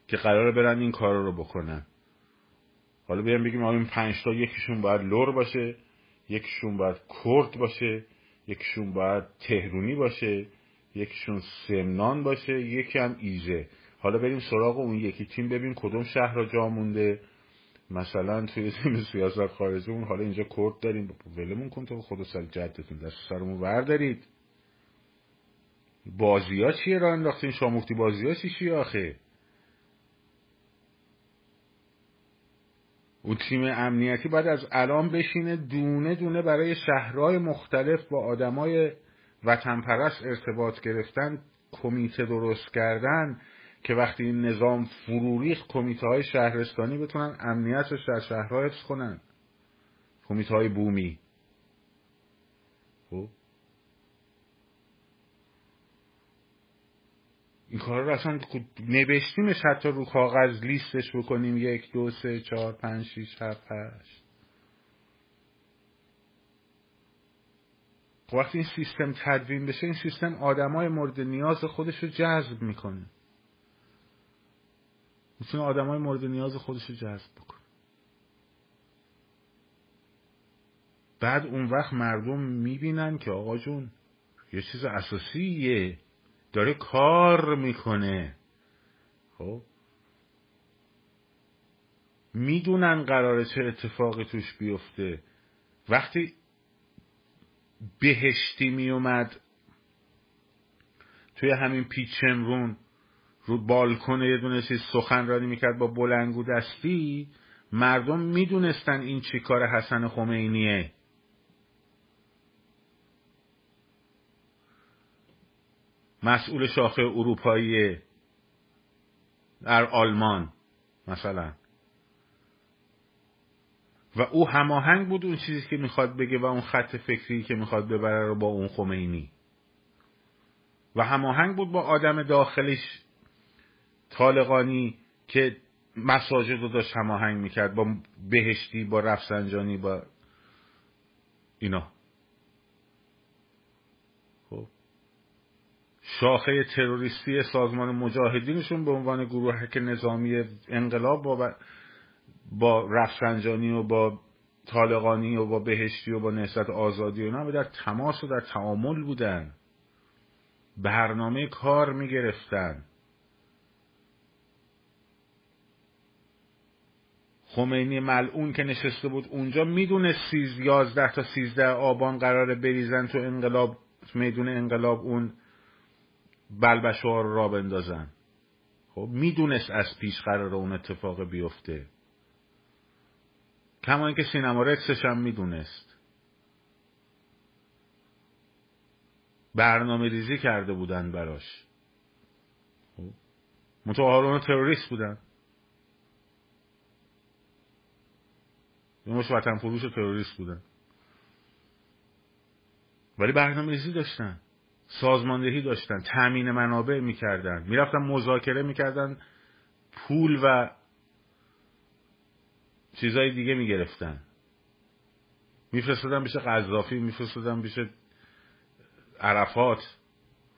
[SPEAKER 1] که قراره برن این کارا رو بکنن. حالا بیایم بگیم این پنج تا یکیشون باید لور باشه یکیشون باید کرد باشه یکیشون باید تهرونی باشه یکیشون سمنان باشه یکی هم ایزه. حالا بریم سراغ اون یکی تیم ببین کدوم شهر را جا مونده. مثلا توی سیاست خارجی حالا اینجا کرد داریم. ولمون کن تو خود سر جدتون دست سرمون وردارید بازی ها چیه؟ را انداختین شما مفتی بازی ها چیه آخه؟ اون تیم امنیتی باید از الان بشینه دونه دونه برای شهرهای مختلف با آدمای وطن پرست ارتباط گرفتن کمیته درست کردن که وقتی این نظام فروریخ کمیته های شهرستانی بتونن امنیت رو در شهرها حفظ کنن. کمیته های بومی خب این کار رو اصلا نوشتیمش حتی رو کاغذ لیستش بکنیم. یک دو سه چهار پنج شیش هفت هشت. خب وقتی این سیستم تدوین بشه این سیستم آدمای مورد نیاز خودش رو جذب می‌کنه. می‌تونه آدمای مورد نیاز خودش رو جذب بکنه. بعد اون وقت مردم می‌بینن که آقا جون یه چیز اساسیه. داره کار می‌کنه. خب؟ می‌دونن قراره چه اتفاقی توش بیفته. وقتی بهشتی میومد توی همین پیچمرون رو بالکن یه دونه چیز سخنرانی می‌کرد با بلنگو دستی مردم می‌دونستن این چی کار حسن خمینیه. مسئول شاخه اروپایی در آلمان مثلا. و او هماهنگ بود اون چیزی که می‌خواد بگه و اون خط فکری که می‌خواد ببره رو با اون خمینی. و هماهنگ بود با آدم داخلش طالقانی که مساجد رو داشت هماهنگ می‌کرد با بهشتی با رفسنجانی با اینا. شاخه تروریستی سازمان مجاهدینشون به عنوان گروه که نظامی انقلاب با با رفسنجانی و با طالقانی و با بهشتی و با نهضت آزادی و اینا در تماس و در تعامل بودن. برنامه کار می‌گرفتن. خمینی ملعون که نشسته بود اونجا می‌دونه سیز یازده تا سیزده آبان قراره بریزن تو انقلاب میدون انقلاب اون بلبشوار را بندازن. خب می‌دونست از پیش قرار اون اتفاق بیفته. کما اینکه سینما رکسش هم می‌دونست. برنامه ریزی کرده بودن براش. خب متوهرون تروریست بودن. مش وطن فروش تروریست بودن. ولی برنامه ریزی داشتن. سازماندهی داشتن تامین منابع می‌کردن می‌رفتن مذاکره می‌کردن پول و چیزای دیگه می‌گرفتن. میفرستادن بشه قذافی میفرستادن بشه عرفات.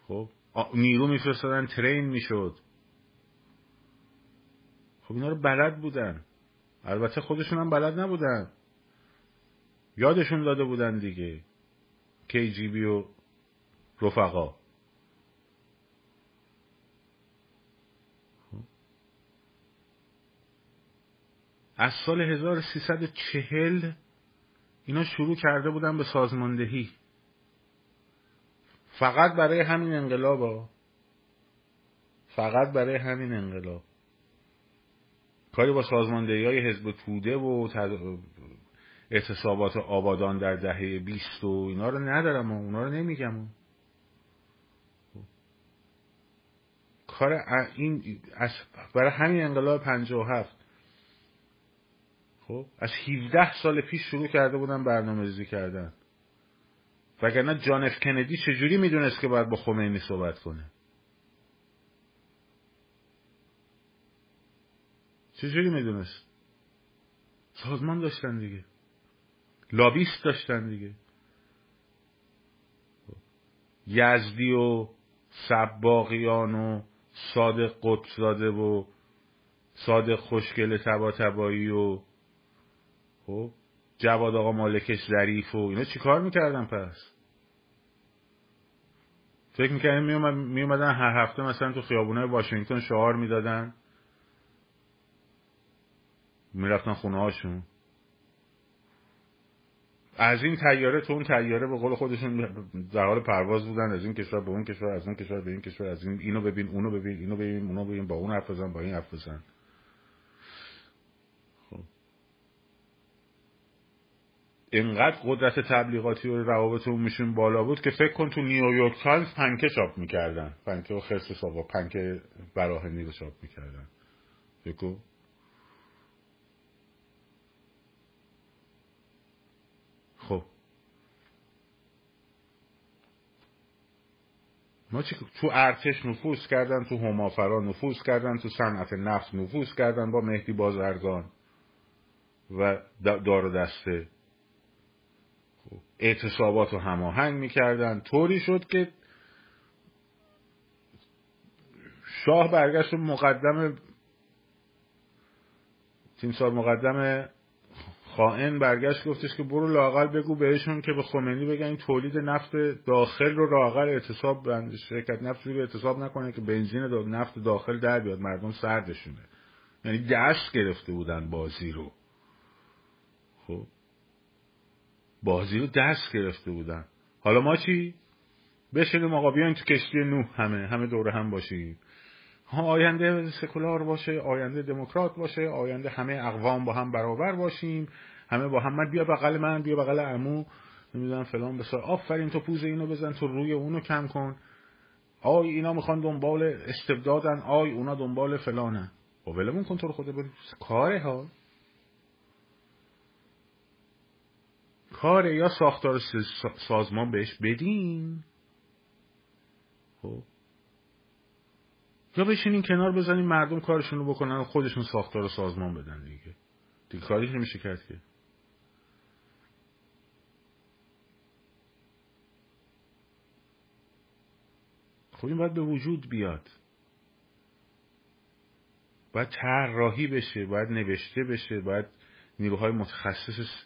[SPEAKER 1] خب نیرو میفرستادن ترین می‌شد. خب اینا رو بلد بودن. البته خودشون هم بلد نبودن. یادشون داده بودن دیگه. کی جی بی و رفقا. از سال 1340 اینا شروع کرده بودن به سازماندهی. فقط برای همین انقلاب ها. فقط برای همین انقلاب. کاری با سازماندهی های حزب توده و اعتصابات آبادان در دهه بیست و اینا رو ندارم و اونا رو نمیگم. کار این برای همین انقلاب پنجه و هفت. خب؟ از 17 سال پیش شروع کرده بودن برنامه ریزی کردن. وگرنه جان اف کندی چجوری می‌دونست که باید با خمینی صحبت کنه؟ چجوری می‌دونست؟ سازمان داشتن دیگه. لابیست داشتن دیگه. یزدی و سباقیان و صادق قطزاده و صادق خوشگل تبا تبایی و خب جواد آقا مالکش ظریف و اینا چیکار می‌کردن پس؟ فکر می‌کردن میومدن هر هفته مثلا تو خیابونه واشنگتن شعار می‌دادن. می‌رفتن خونه هاشون از این تیاره تو اون تیاره به قول خودشون در حال پرواز بودن از این کشور به اون کشور از اون کشور به این کشور از این اینو ببین اونو ببین اینو ببین اونو ببین با اون حرف بزن با این حرف بزن. خب. اینقدر قدرت تبلیغاتی و روابط میشون بالا بود که فکر کن تو نیویورک تایمز پنکه چاپ می‌کردن. پنکه و خرس ساوا پنکه براهنی رو چاپ می‌کردن. فکر خب ما چی تو ارتش نفوذ کردن تو همافرا نفوذ کردن تو صنعت نفت نفوذ کردن با مهدی بازرگان و دار دسته خب. اعتصابات رو هماهنگ می‌کردن طوری شد که شاه برگشت مقدم تیم سال مقدم خائن برگشت گفتش که برو لاقل بگو بهشون که به خمینی بگن این تولید نفت داخل رو لاقل اعتصاب شرکت نفت رو اعتصاب نکنه که بنزین نفت داخل در بیاد. مردم سردشونه. یعنی دست گرفته بودن بازی رو. خب. بازی رو دست گرفته بودن. حالا ما چی؟ بشینیم آقا بیاین تو کشتی نوح همه. همه دوره هم باشیم. آینده سکولار باشه آینده دموکرات باشه آینده همه اقوام با هم برابر باشیم همه با هم بیا بغل من بیا بغل عمو نمی‌دونم فلان بسار آفرین تو پوز اینو بزن تو روی اونو کم کن. آی اینا می‌خوان دنبال استبدادن آی اونا دنبال فلانن. با ولمون کن تو رو خدا بریم. کاره ها. کاره یا ساختار سازمان بهش بدین خب. یا بشینین کنار بزنین مردم کارشون رو بکنن و خودشون ساختار سازمان بدن دیگه. دیگه کاری نمیشه کرد که. خب این باید به وجود بیاد. باید طراحی بشه باید نوشته بشه باید نیروهای متخصص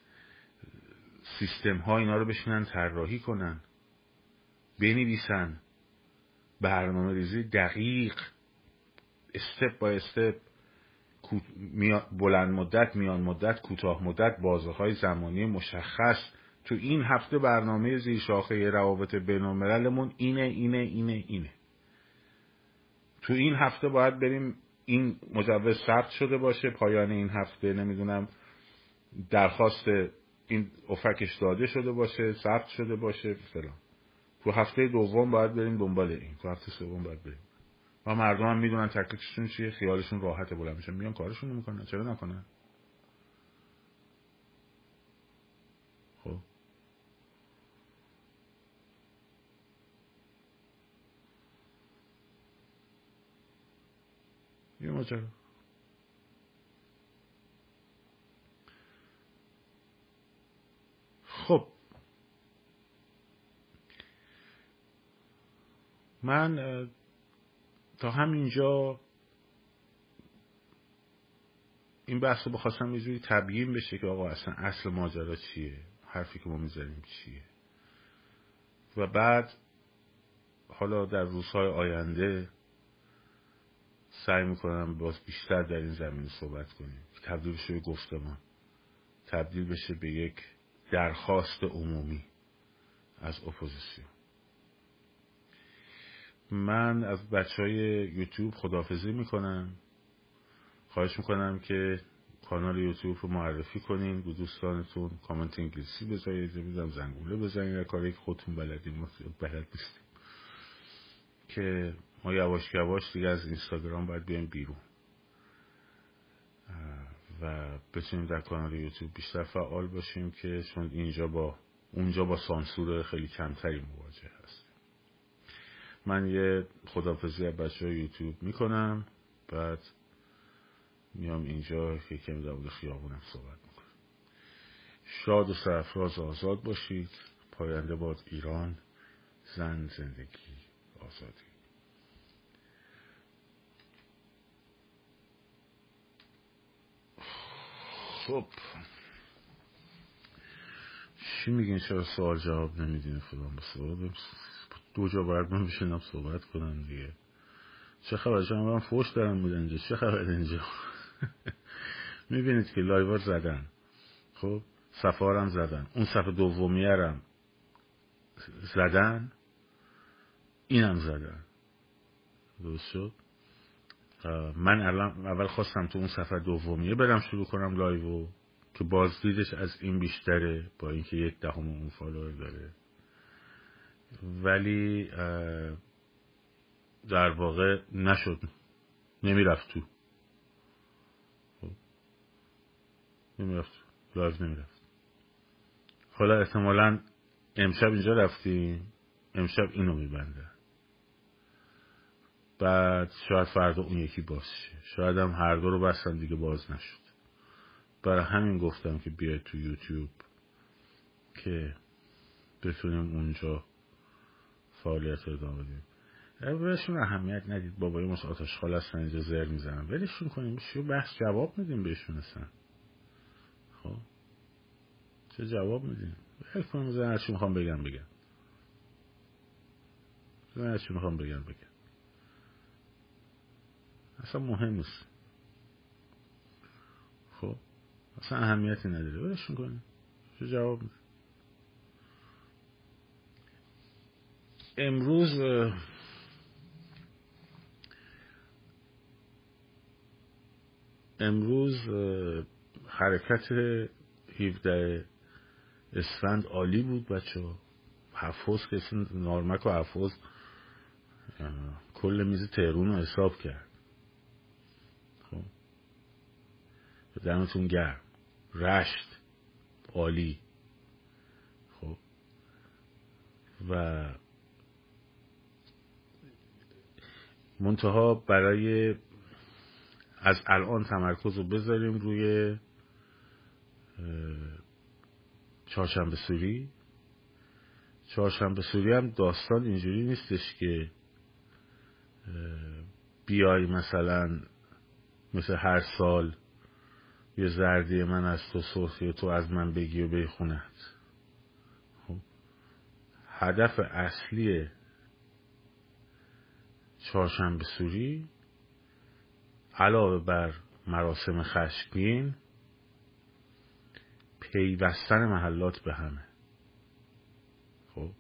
[SPEAKER 1] سیستم ها اینا رو بشینن طراحی کنن بنویسن. برنامه ریزی دقیق. استپ با استپ بلند مدت میان مدت کوتاه مدت بازه های زمانی مشخص. تو این هفته برنامه زیر شاخه روابط بین المللمون اینه اینه اینه اینه. تو این هفته باید بریم این مجوز ثبت شده باشه. پایان این هفته نمی‌دونم درخواست این افکش داده شده باشه ثبت شده باشه فلان. تو هفته دوم باید بریم دنبال این. تو هفته سوم باید بریم. و مردم هم می‌دونن تکلیفشون چیه خیالشون راحت بلند میشن میان کارشون می‌کنن. چرا نکنن؟ خب. یه ماجرا خب. من تا همینجا این بحث رو بخواستم یه جوری تبیین بشه که آقا اصلا اصل ماجرا چیه؟ حرفی که ما می‌زنیم چیه؟ و بعد حالا در روزهای آینده سعی می‌کنم باز بیشتر در این زمین صحبت کنیم. تبدیل بشه به گفتمان. تبدیل بشه به یک درخواست عمومی از اپوزیسیون. من از بچه های یوتیوب خدافزی می‌کنم. خواهش می‌کنم که کانال یوتیوب رو معرفی کنین به دوستانتون کامنت انگلیسی بذارید میدم زنگوله بزنید کاری که خودتون بلدین ما بلد نیستیم. که ما یواش یواش دیگه از اینستاگرام باید بیایم بیرون. و بتونیم در کانال یوتیوب بیشتر فعال باشیم که چون اینجا با اونجا با سانسور خیلی کمتری مواجه هست من یه خدافزی از بچه های یوتیوب می‌کنم بعد میام اینجا که کمی در خیابونم صحبت می‌کنم. شاد و سرفراز آزاد باشید. پاینده باد ایران زن زندگی آزادی. خب. چی میگین؟ چرا سوال جواب نمیدین؟ فلان با دو جا باید من صحبت کنم دیگه. چه خبر؟ شما من فوش دارم میدن اینجا. چه خبر اینجا؟ [laughs] می‌بینید که live ها رو زدن. خب؟ صفحه رم زدن. اون صفحه دومی رم زدن. اینم زدن. درست شد؟ من اول خواستم تو اون صفحه دومیه برم شروع کنم live که بازدیدش از این بیشتره با اینکه یک دهم اون follower داره. ولی در واقع نشد. نمی‌رفت تو. خب. نمی‌رفت live نمی‌رفت. حالا احتمالا امشب اینجا رفتیم. امشب اینو میبنده. بعد شاید فردا اون یکی باز شه. شاید هم هر دو رو بستن دیگه باز نشد. برای همین گفتم که بیاید تو یوتیوب که بتونیم اونجا فعالیت رو ادامه بدیم. بهشون اهمیت ندید. بابای ما آتش خال هستن اینجا زر می‌زنن. ولشون کنیم. شو بحث جواب میدیم بهشون هستن خب؟ چه جواب میدیم؟ ول کنیم زن هرچی می‌خوام بگم بگم. زن هرچی می‌خوام بگم بگم. اصلا مهم نیست. خب؟ اصلا اهمیتی نداره. ولشون کنیم چه جواب میدیم امروز امروز حرکت 17 اسفند عالی بود بچه حفظ که نارمک و حفظ کل میز تهرون رو حساب کرد. خب. دمتون گرم. رشت عالی. خب. و منتها برای از الان تمرکز رو بذاریم روی چهارشنبه سوری. چهارشنبه سوری هم داستان اینجوری نیستش که بیای مثلا مثل هر سال یه زردی من از تو سرخی تو از من بگی و بخونت خب؟ هدف اصلی چهارشنبه سوری علاوه بر مراسم خشمگین پیوستن محلات به همه خب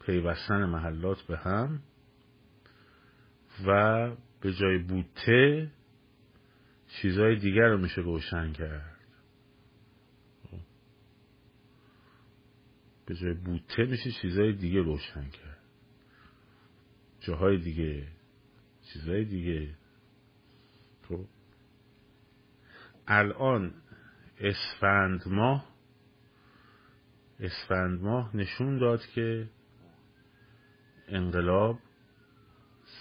[SPEAKER 1] پیوستن محلات به هم و به جای بوته چیزهای دیگر رو میشه روشن کرد خب. به جای بوته میشه چیزهای دیگه روشن کرد جاهای دیگه چیزهای دیگه. تو الان اسفند ماه اسفند ماه نشون داد که انقلاب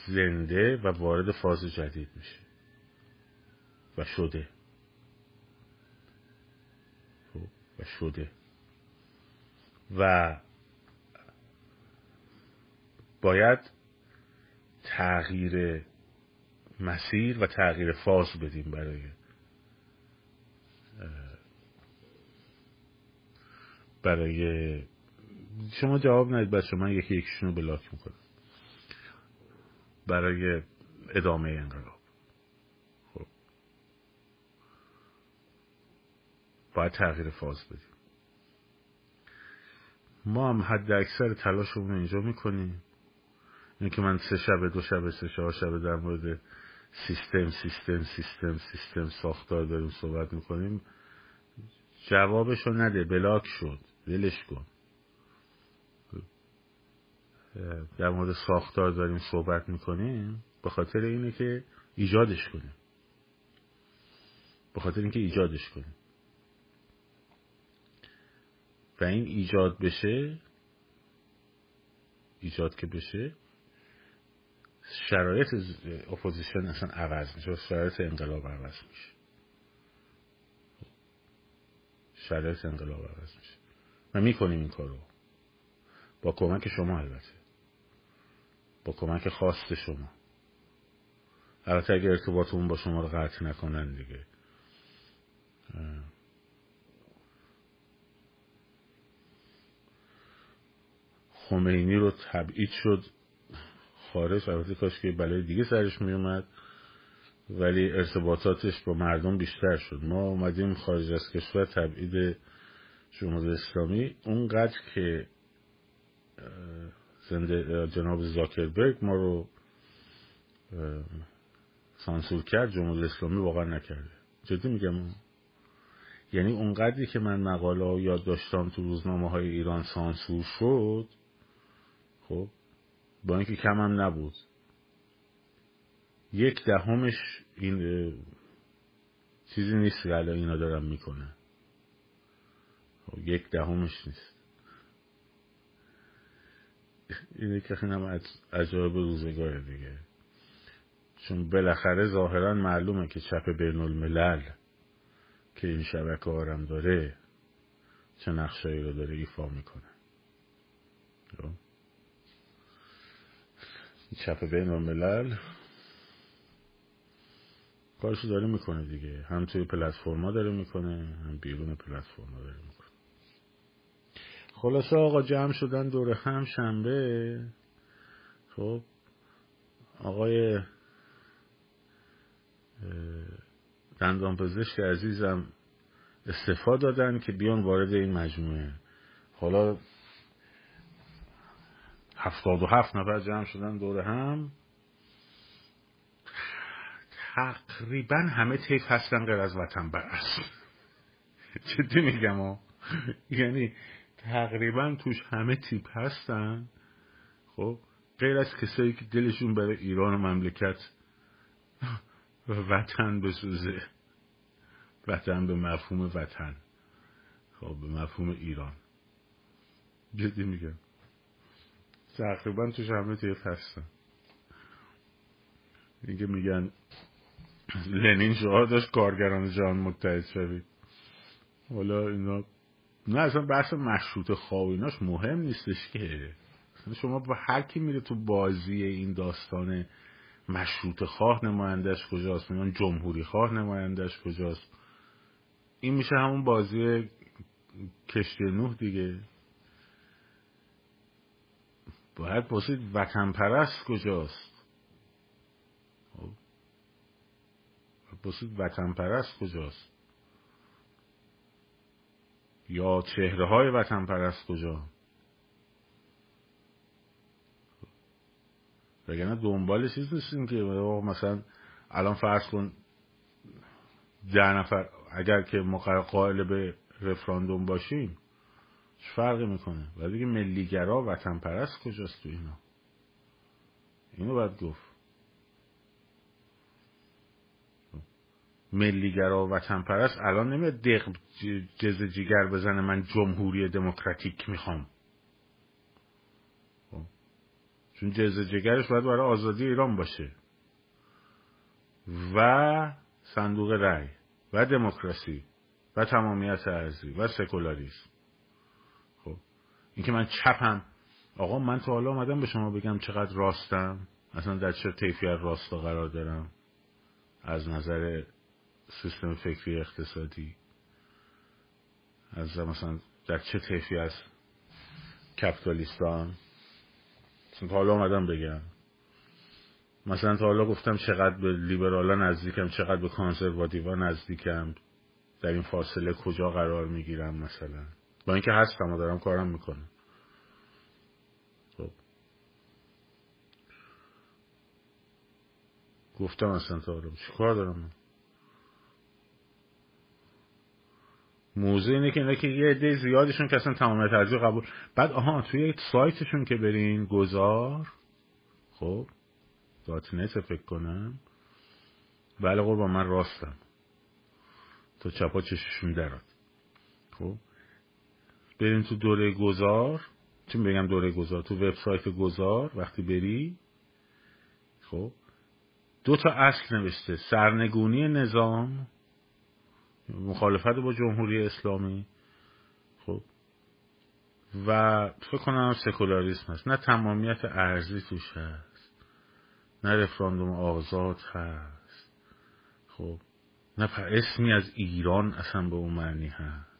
[SPEAKER 1] زنده و وارد فاز جدید میشه و شده. خب، و شده. و باید تغییر مسیر و تغییر فاز بدیم برای برای شما جواب ندید بچه من یکی یکیشون رو بلاک می‌کنم. برای ادامه انقلاب. خب. باید تغییر فاز بدیم. ما هم حد اکثر تلاشمون اینجا می‌کنیم. اینه که من سه شب دو شب سه چهار شب در مورد سیستم سیستم سیستم سیستم ساختار داریم صحبت می‌کنیم. جوابشو نده بلاک شد ولش کن. در مورد ساختار داریم صحبت می‌کنیم به خاطر اینه که ایجادش کنیم. به خاطر اینکه ایجادش کنیم. و این ایجاد بشه ایجاد که بشه شرایط اپوزیشن اصلا عوض میشه شرایط انقلاب عوض میشه. شرایط انقلاب عوض میشه. و می‌کنیم این کارو. با کمک شما البته. با کمک خواست شما. البته اگر ارتباطمون با شما رو قطع نکنن دیگه. خمینی رو تبعید شد. خارج البته کاش که بلای دیگه سرش میومد ولی ارتباطاتش با مردم بیشتر شد. ما اومدیم خارج از کشور تبعید جمهوری اسلامی. اونقدر که زنده جناب زاکربرگ ما رو سانسور کرد جمهوری اسلامی واقعا نکرده. جدی میگم؟ یعنی اونقدری که من مقاله یاد داشتم تو روزنامه های ایران سانسور شد خب با اینکه کم هم نبود. یک دهمش این چیزی نیست که الان اینا دارم می‌کنه خب یک دهمش نیست. اینه که خیلی عجایب روزگار دیگه. چون بالاخره ظاهرا معلومه که چپ بین الملل که این شبکه آرم داره چه نقشایی رو داره ایفا می‌کنه. خب؟ چپ بین الملل کارشو داره می‌کنه دیگه. هم توی پلتفرما داره می‌کنه هم بیرون پلتفرما داره می‌کنه. خلاصه آقا جمع شدن دور هم شنبه. خب آقای دندان پزشک عزیزم استفاده دادن که بیان وارد این مجموعه. حالا هفتاد و هفت نفر جمع شدن دور هم. تقریبا همه تیپ هستن غیر از وطن برست جدی میگم و یعنی تقریبا توش همه تیپ هستن. خب غیر از کسایی که دلشون برای ایران و مملکت وطن بسوزه. وطن به مفهوم وطن. خب به مفهوم ایران. جدی میگم. تقریبا توش همه تیف هستن اینکه میگن لنین شعار داشت کارگران جهان متحد شوید. حالا اینا نه اصلا بحث مشروط خواب ایناش مهم نیستش که. شما با هر کی میره تو بازی این داستان مشروط خواه نمایندش کجاست؟ میگن جمهوری خواه نمایندش کجاست؟ این میشه همون بازی کشتی نوح دیگه. باید پرسید وطن پرست کجاست؟ خب. پرسید وطن پرست کجاست؟ یا چهره های وطن پرست کجا؟ وگرنه دنبال چیز نیستیم که مثلا الان فرض کن ده نفر اگر که قائل به رفراندوم باشیم چه فرقی می‌کنه. ولی دیگه ملیگرا وطن پرست کجاست تو اینا؟ اینو باید گفت. ملیگرا و وطن پرست الان نمیاد دق جز جیگر بزنه من جمهوری دموکراتیک می‌خوام. خب. چون جز جگرش باید برای آزادی ایران باشه. و صندوق رأی و دموکراسی و تمامیت ارزی و سکولاریسم. اینکه من چپم. آقا من تا حالا آمدم به شما بگم چقدر راستم. اصلا در چه طیفی از راستا قرار دارم؟ از نظر سیستم فکری اقتصادی. از مثلا در چه طیفی از کپیتالیستان؟ تا حالا آمدم بگم. مثلا تا حالا گفتم چقدر به لیبرالا نزدیکم چقدر به کانسرواتیوا نزدیکم. در این فاصله کجا قرار می‌گیرم مثلا؟ با اینکه هستم و دارم کارم می‌کنم. خب. گفتم اصلا تا حالا کار دارم من؟ موضوع اینه که اینه که یه عده زیادشون که اصلا تمام ترجیح قبول بعد آها توی سایتشون که برین گذار. خب. دات نت فکر کنم. بله قربان من راستم. تا چپا چششون دراد خب. برین تو دوره گذار. چون بگم دوره گذار؟ تو وبسایت گذار وقتی بری. خب. دو تا اصل نوشته. سرنگونی نظام. مخالفت با جمهوری اسلامی. خب. و فکر کنم سکولاریسم هست. نه تمامیت ارزی توش هست. نه رفراندوم آزاد هست. خب. نه اسمی از ایران اصلا به اون معنی هست.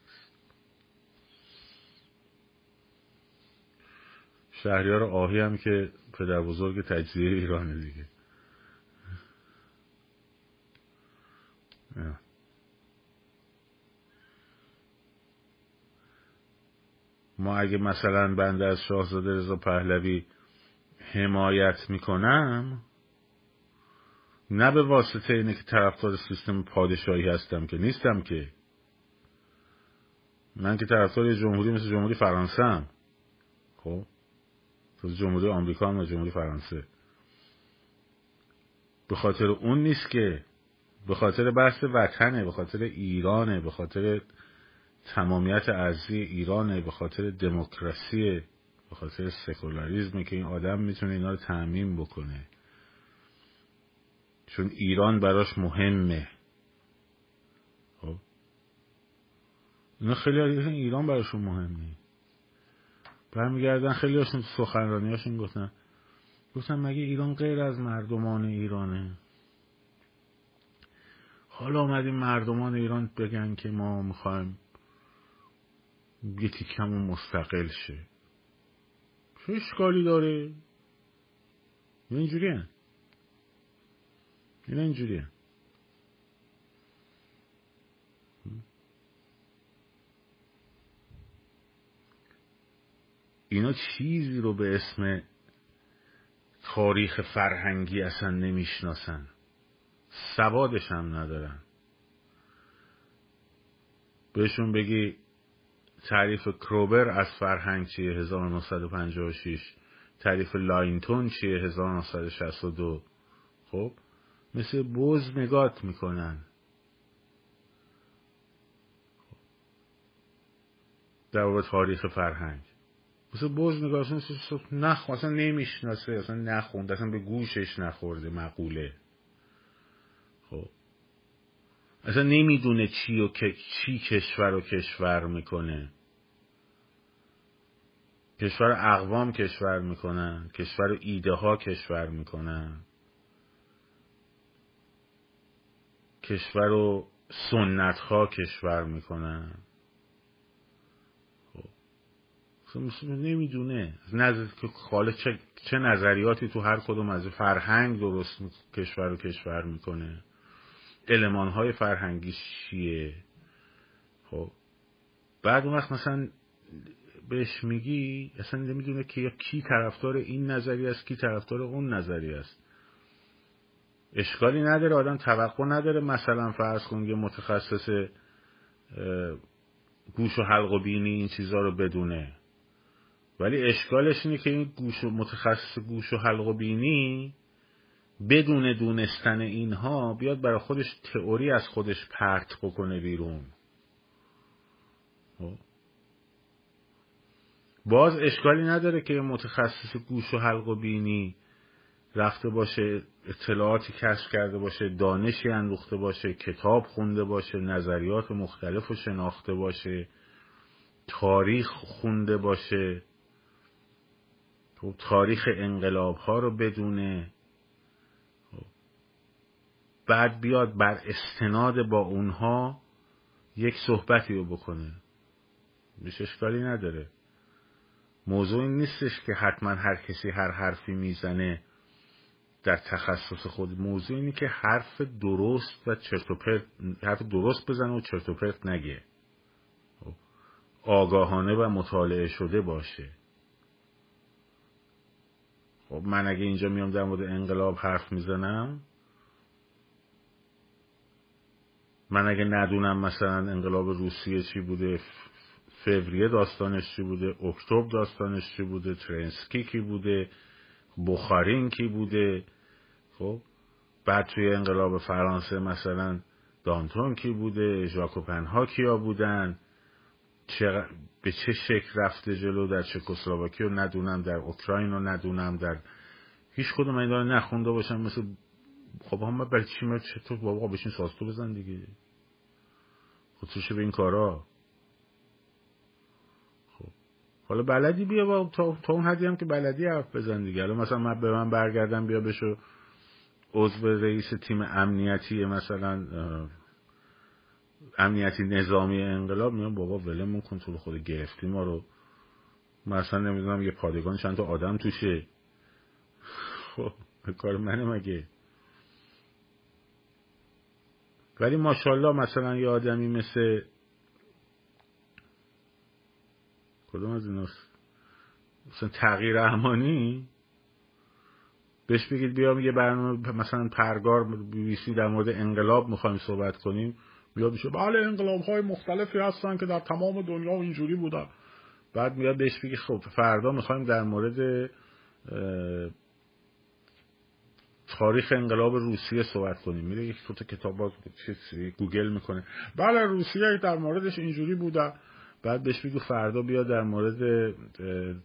[SPEAKER 1] شهریار آهی هم که پدر بزرگ تجزیه ایرانه دیگه. ما اگه مثلا بنده از شاهزاده رضا پهلوی حمایت می‌کنم نه به واسطه اینه که طرفدار سیستم پادشاهی هستم که نیستم که. من که طرفدار جمهوری مثل جمهوری فرانسه هم خب؟ جمهوری آمریکا و جمهوری فرانسه. به خاطر اون نیست که به خاطر بحث وطنه به خاطر ایرانه به خاطر تمامیت ارزی ایرانه به خاطر دموکراسی به خاطر سکولاریزمه که این آدم می‌تونه اینا رو تعمین بکنه. چون ایران براش مهمه. خب؟ اینا خیلی ایران براشون مهمه. برمیگردن خیلی هاشون سخنرانی هاشون گفتن. گفتن مگه ایران غیر از مردمان ایرانه؟ حالا آمدیم مردمان ایران بگن که ما می‌خوایم یه تیکمون مستقل شه. چه اشکالی داره. اینجوری هن. این اینا چیزی رو به اسم تاریخ فرهنگی اصلا نمی‌شناسن. سوادش هم ندارن. بهشون بگی تعریف کروبر از فرهنگ چیه 1956 تعریف لاینتون چیه 1962 خب مثل بوز نگات می‌کنن. در تاریخ فرهنگ. مثل بوز نگاه نخ اصلا نمی‌شناسه اصلا نخوند اصلا به گوشش نخورده مقوله. خب. اصلا نمی‌دونه چی و چی کشور و کشور می‌کنه. کشور اقوام کشور می‌کنن کشور ایده ها کشور می‌کنن. کشور و سنت ها کشور می‌کنن خب نمی‌دونه. نظر حالا چه, چه نظریاتی تو هر کدوم از فرهنگ درست کشور و کشور می‌کنه. علمان های فرهنگی چیه؟ خب. بعد اون وقت مثلا بهش میگی اصلا نمی‌دونه که یا کی طرفدار این نظری است کی طرفدار اون نظری است. اشکالی نداره آدم توقع نداره. مثلا فرض کن یه متخصص گوش و حلق و بینی این چیزها رو بدونه. ولی اشکالش اینه که این گوش و متخصص گوش و حلق و بینی بدون دونستن اینها بیاد برای خودش تئوری از خودش پرت بکنه بیرون خب؟ باز اشکالی نداره که متخصص گوش و حلق و بینی رفته باشه اطلاعاتی کشف کرده باشه دانشی اندوخته باشه کتاب خونده باشه نظریات مختلف رو شناخته باشه تاریخ خونده باشه خب تاریخ انقلاب ها رو بدونه. خب، بعد بیاد بر استناد با اونها یک صحبتی رو بکنه. بیش اشکالی نداره. موضوع این نیستش که حتما هر کسی هر حرفی می‌زنه در تخصص خود. موضوع اینه که حرف درست و چرت حرف درست بزنه و چرت و پرت نگه. آگاهانه و مطالعه شده باشه. خب من اگه اینجا میام در مورد انقلاب حرف می‌زنم من اگه ندونم مثلا انقلاب روسیه چی بوده فوریه داستانش چی بوده اکتبر داستانش چی بوده ترنسکی کی بوده بخارین کی بوده خب؟ بعد توی انقلاب فرانسه مثلا دانتون کی بوده ژاکوپن ها کیا بودن؟ به چه شکل رفته جلو در چکسلواکی رو ندونم در اوکراین رو ندونم در هیچ کدوم این داره نخونده باشم. مثل خب هم برای چی میاد چطور بابا بشین ساستو بزن دیگه؟ خودش به این کارا؟ خب. حالا بلدی بیا با تا, تا اون حدی هم که بلدی حرف بزن دیگه. حالا مثلا من به من برگردم بیا بشو. عضو رئیس تیم امنیتی مثلا امنیتی نظامی انقلاب میگم بابا ولمون کن تو خود گرفتی ما رو. مثلا نمی‌دونم یه پادگان چند تا آدم توشه. خب کار منه مگه؟ ولی ماشاءالله مثلا یه آدمی مثل کدوم از ایناست مثلا تغییر احمانی بهش بگید بیام یه برنامه مثلا پرگار بی در مورد انقلاب می‌خوایم صحبت کنیم. بیاد میشه بله انقلاب های مختلفی هستن که در تمام دنیا اینجوری بودن. بعد میاد بهش بگی خب فردا می‌خوایم در مورد تاریخ انقلاب روسیه صحبت کنیم. میره یک تو کتاب باز گوگل می‌کنه. بله روسیه در موردش اینجوری بوده بعد بهش بگو فردا بیا در مورد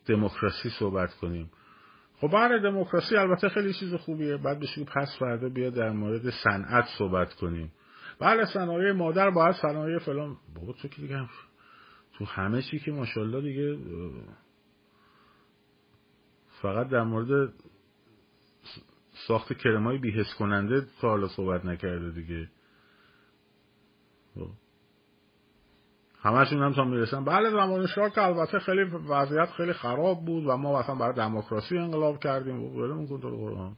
[SPEAKER 1] دموکراسی صحبت کنیم. خب بله دموکراسی البته خیلی چیز خوبیه. بعد بهش پس فردا بیا در مورد صنعت صحبت کنیم. بله صنایع مادر باید صنایع فلان. بابا تو که دیگه تو همه چی که ماشاءالله دیگه فقط در مورد ساخت کرمای بیهس کننده تا حالا صحبت نکرده دیگه. خب. همشون هم تا می‌رسن. بله زمان شاه که البته خیلی وضعیت خیلی خراب بود و ما مثلا برای دموکراسی انقلاب کردیم. و بله کن تو قرآن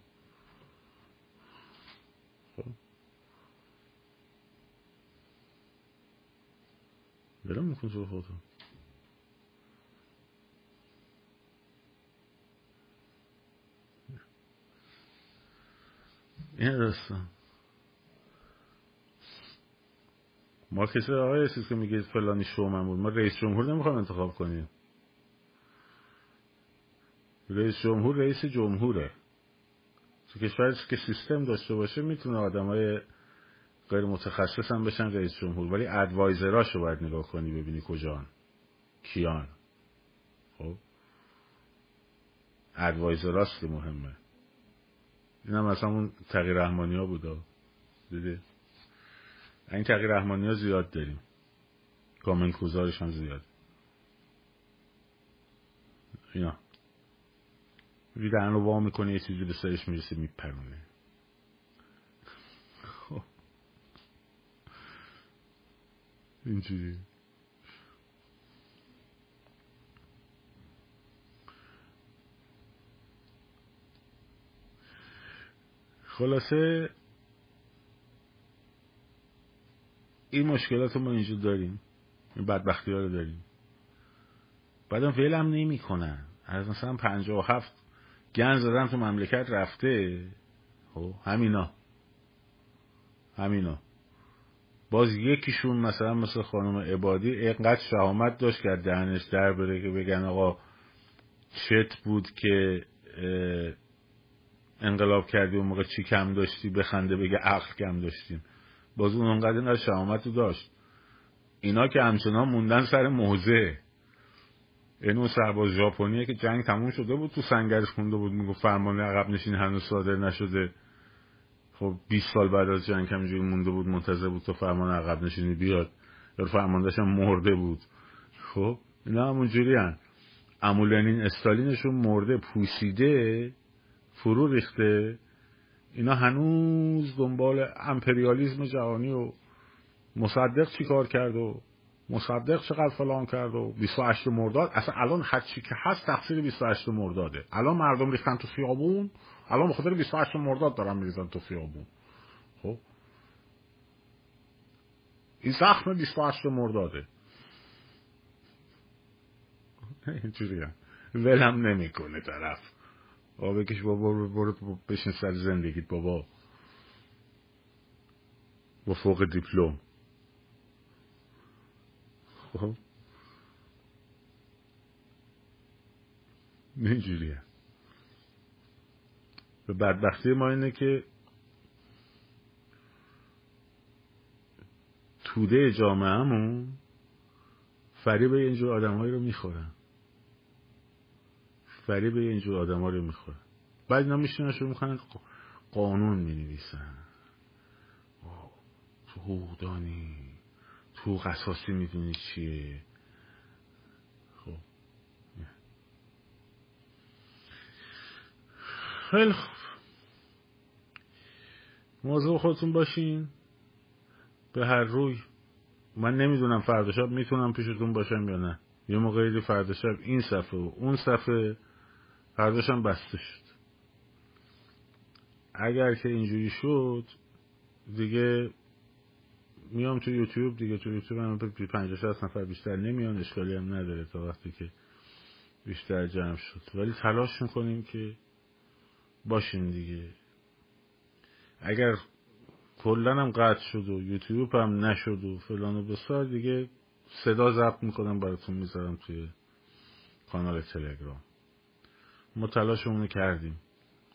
[SPEAKER 1] خب بله میکن تو خودتون این داستان ما کسی آقای که میگه فلانی شو من بود. ما رئیس جمهور نمی‌خوام انتخاب کنیم. رئیس جمهور رئیس جمهوره. تو کشور که سیستم داشته باشه می‌تونه آدمای غیر متخصص هم بشن رئیس جمهور. ولی ادوایزراشو باید نگاه کنی ببینی کجان کیان. خب؟ ادوایزراست که مهمه. این هم مثلا اون تغییر رحمانی ها بودا. دیدی؟ این تغییر رحمانی ها زیاد داریم. کامنت گذارش هم زیاد. اینا. ویدن رو وا می‌کنه یه چیزی به سرش می‌رسه میپرونه خب اینجوری. خلاصه این مشکلات ما اینجا داریم. این بدبختی ها رو داریم. بعدم فعل هم نمی کنن از مثلا پنجاه و هفت گن زدن تو مملکت رفته. خب همینا. همینا. باز یکیشون مثلا مثل خانم عبادی اینقدر شهامت داشت که دهنش در بره که بگن آقا چت بود که انقلاب کردی اون موقع چی کم داشتی؟ بخنده بگه عقل کم داشتیم. باز اون اونقدر اینقدر شهامت داشت. اینا که همچنان موندن سر موزه. این اون سرباز ژاپنیه که جنگ تموم شده بود تو سنگرش خونده بود. میگو فرمان عقب نشین هنوز صادر نشده. خب 20 سال بعد از جنگ همینجوری مونده بود منتظر بود تو فرمان عقب نشینی بیاد. یا فرماندهش هم مرده بود. خب اینا همونجوری هن. امولنین استالینشون مرده پوسیده فرو ریخته. اینا هنوز دنبال امپریالیزم جهانی و مصدق چی کار کرد و مصدق چقدر فلان کرد و 28 مرداد. اصلا الان هر چی که هست تقصیر 28 مرداده. الان مردم ریختن تو خیابون الان به خاطر 28 مرداد دارن میریزن تو خیابون. خب؟ این زخم 28 مرداده. [laughs] اینجوری ولم نمی‌کنه طرف. با بکش بابا برو بشین سر زندگیت بابا. با فوق دیپلم. خب. اینجوریه. به بدبختی ما اینه که توده جامعهمون فریب اینجور آدمهایی رو می‌خورن. فریب اینجور آدم رو می‌خورن. بعد اینا میشونن شروع می‌کنن قانون می‌نویسن. حقوقدانی. تو قصاصی می‌دونی چیه؟ خب. خیلی خوب. موضوع خودتون باشین. به هر روی. من نمی‌دونم فردا شب می‌تونم پیشتون باشم یا نه. یه موقعی فردا شب این صفحه و اون صفحه. فرداشم بسته شد. اگر که اینجوری شد دیگه میام تو یوتیوب دیگه تو یوتیوب هم پنجاه شست نفر بیشتر نمیان اشکالی هم نداره تا وقتی که بیشتر جمع شد. ولی تلاش می‌کنیم که باشیم دیگه. اگر کلا هم قطع شد و یوتیوب هم نشد و فلان و بسار دیگه صدا ضبط می‌کنم براتون می‌ذارم توی کانال تلگرام. ما تلاشمونو کردیم.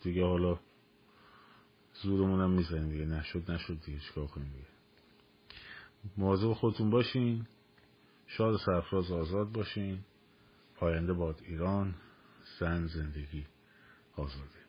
[SPEAKER 1] دیگه حالا زورمون هم می‌زنیم دیگه. نشد نشد دیگه. چیکار کنیم دیگه؟ مواظب خودتون باشین. شاد و سرفراز آزاد باشین. پاینده باد ایران زن زندگی آزادی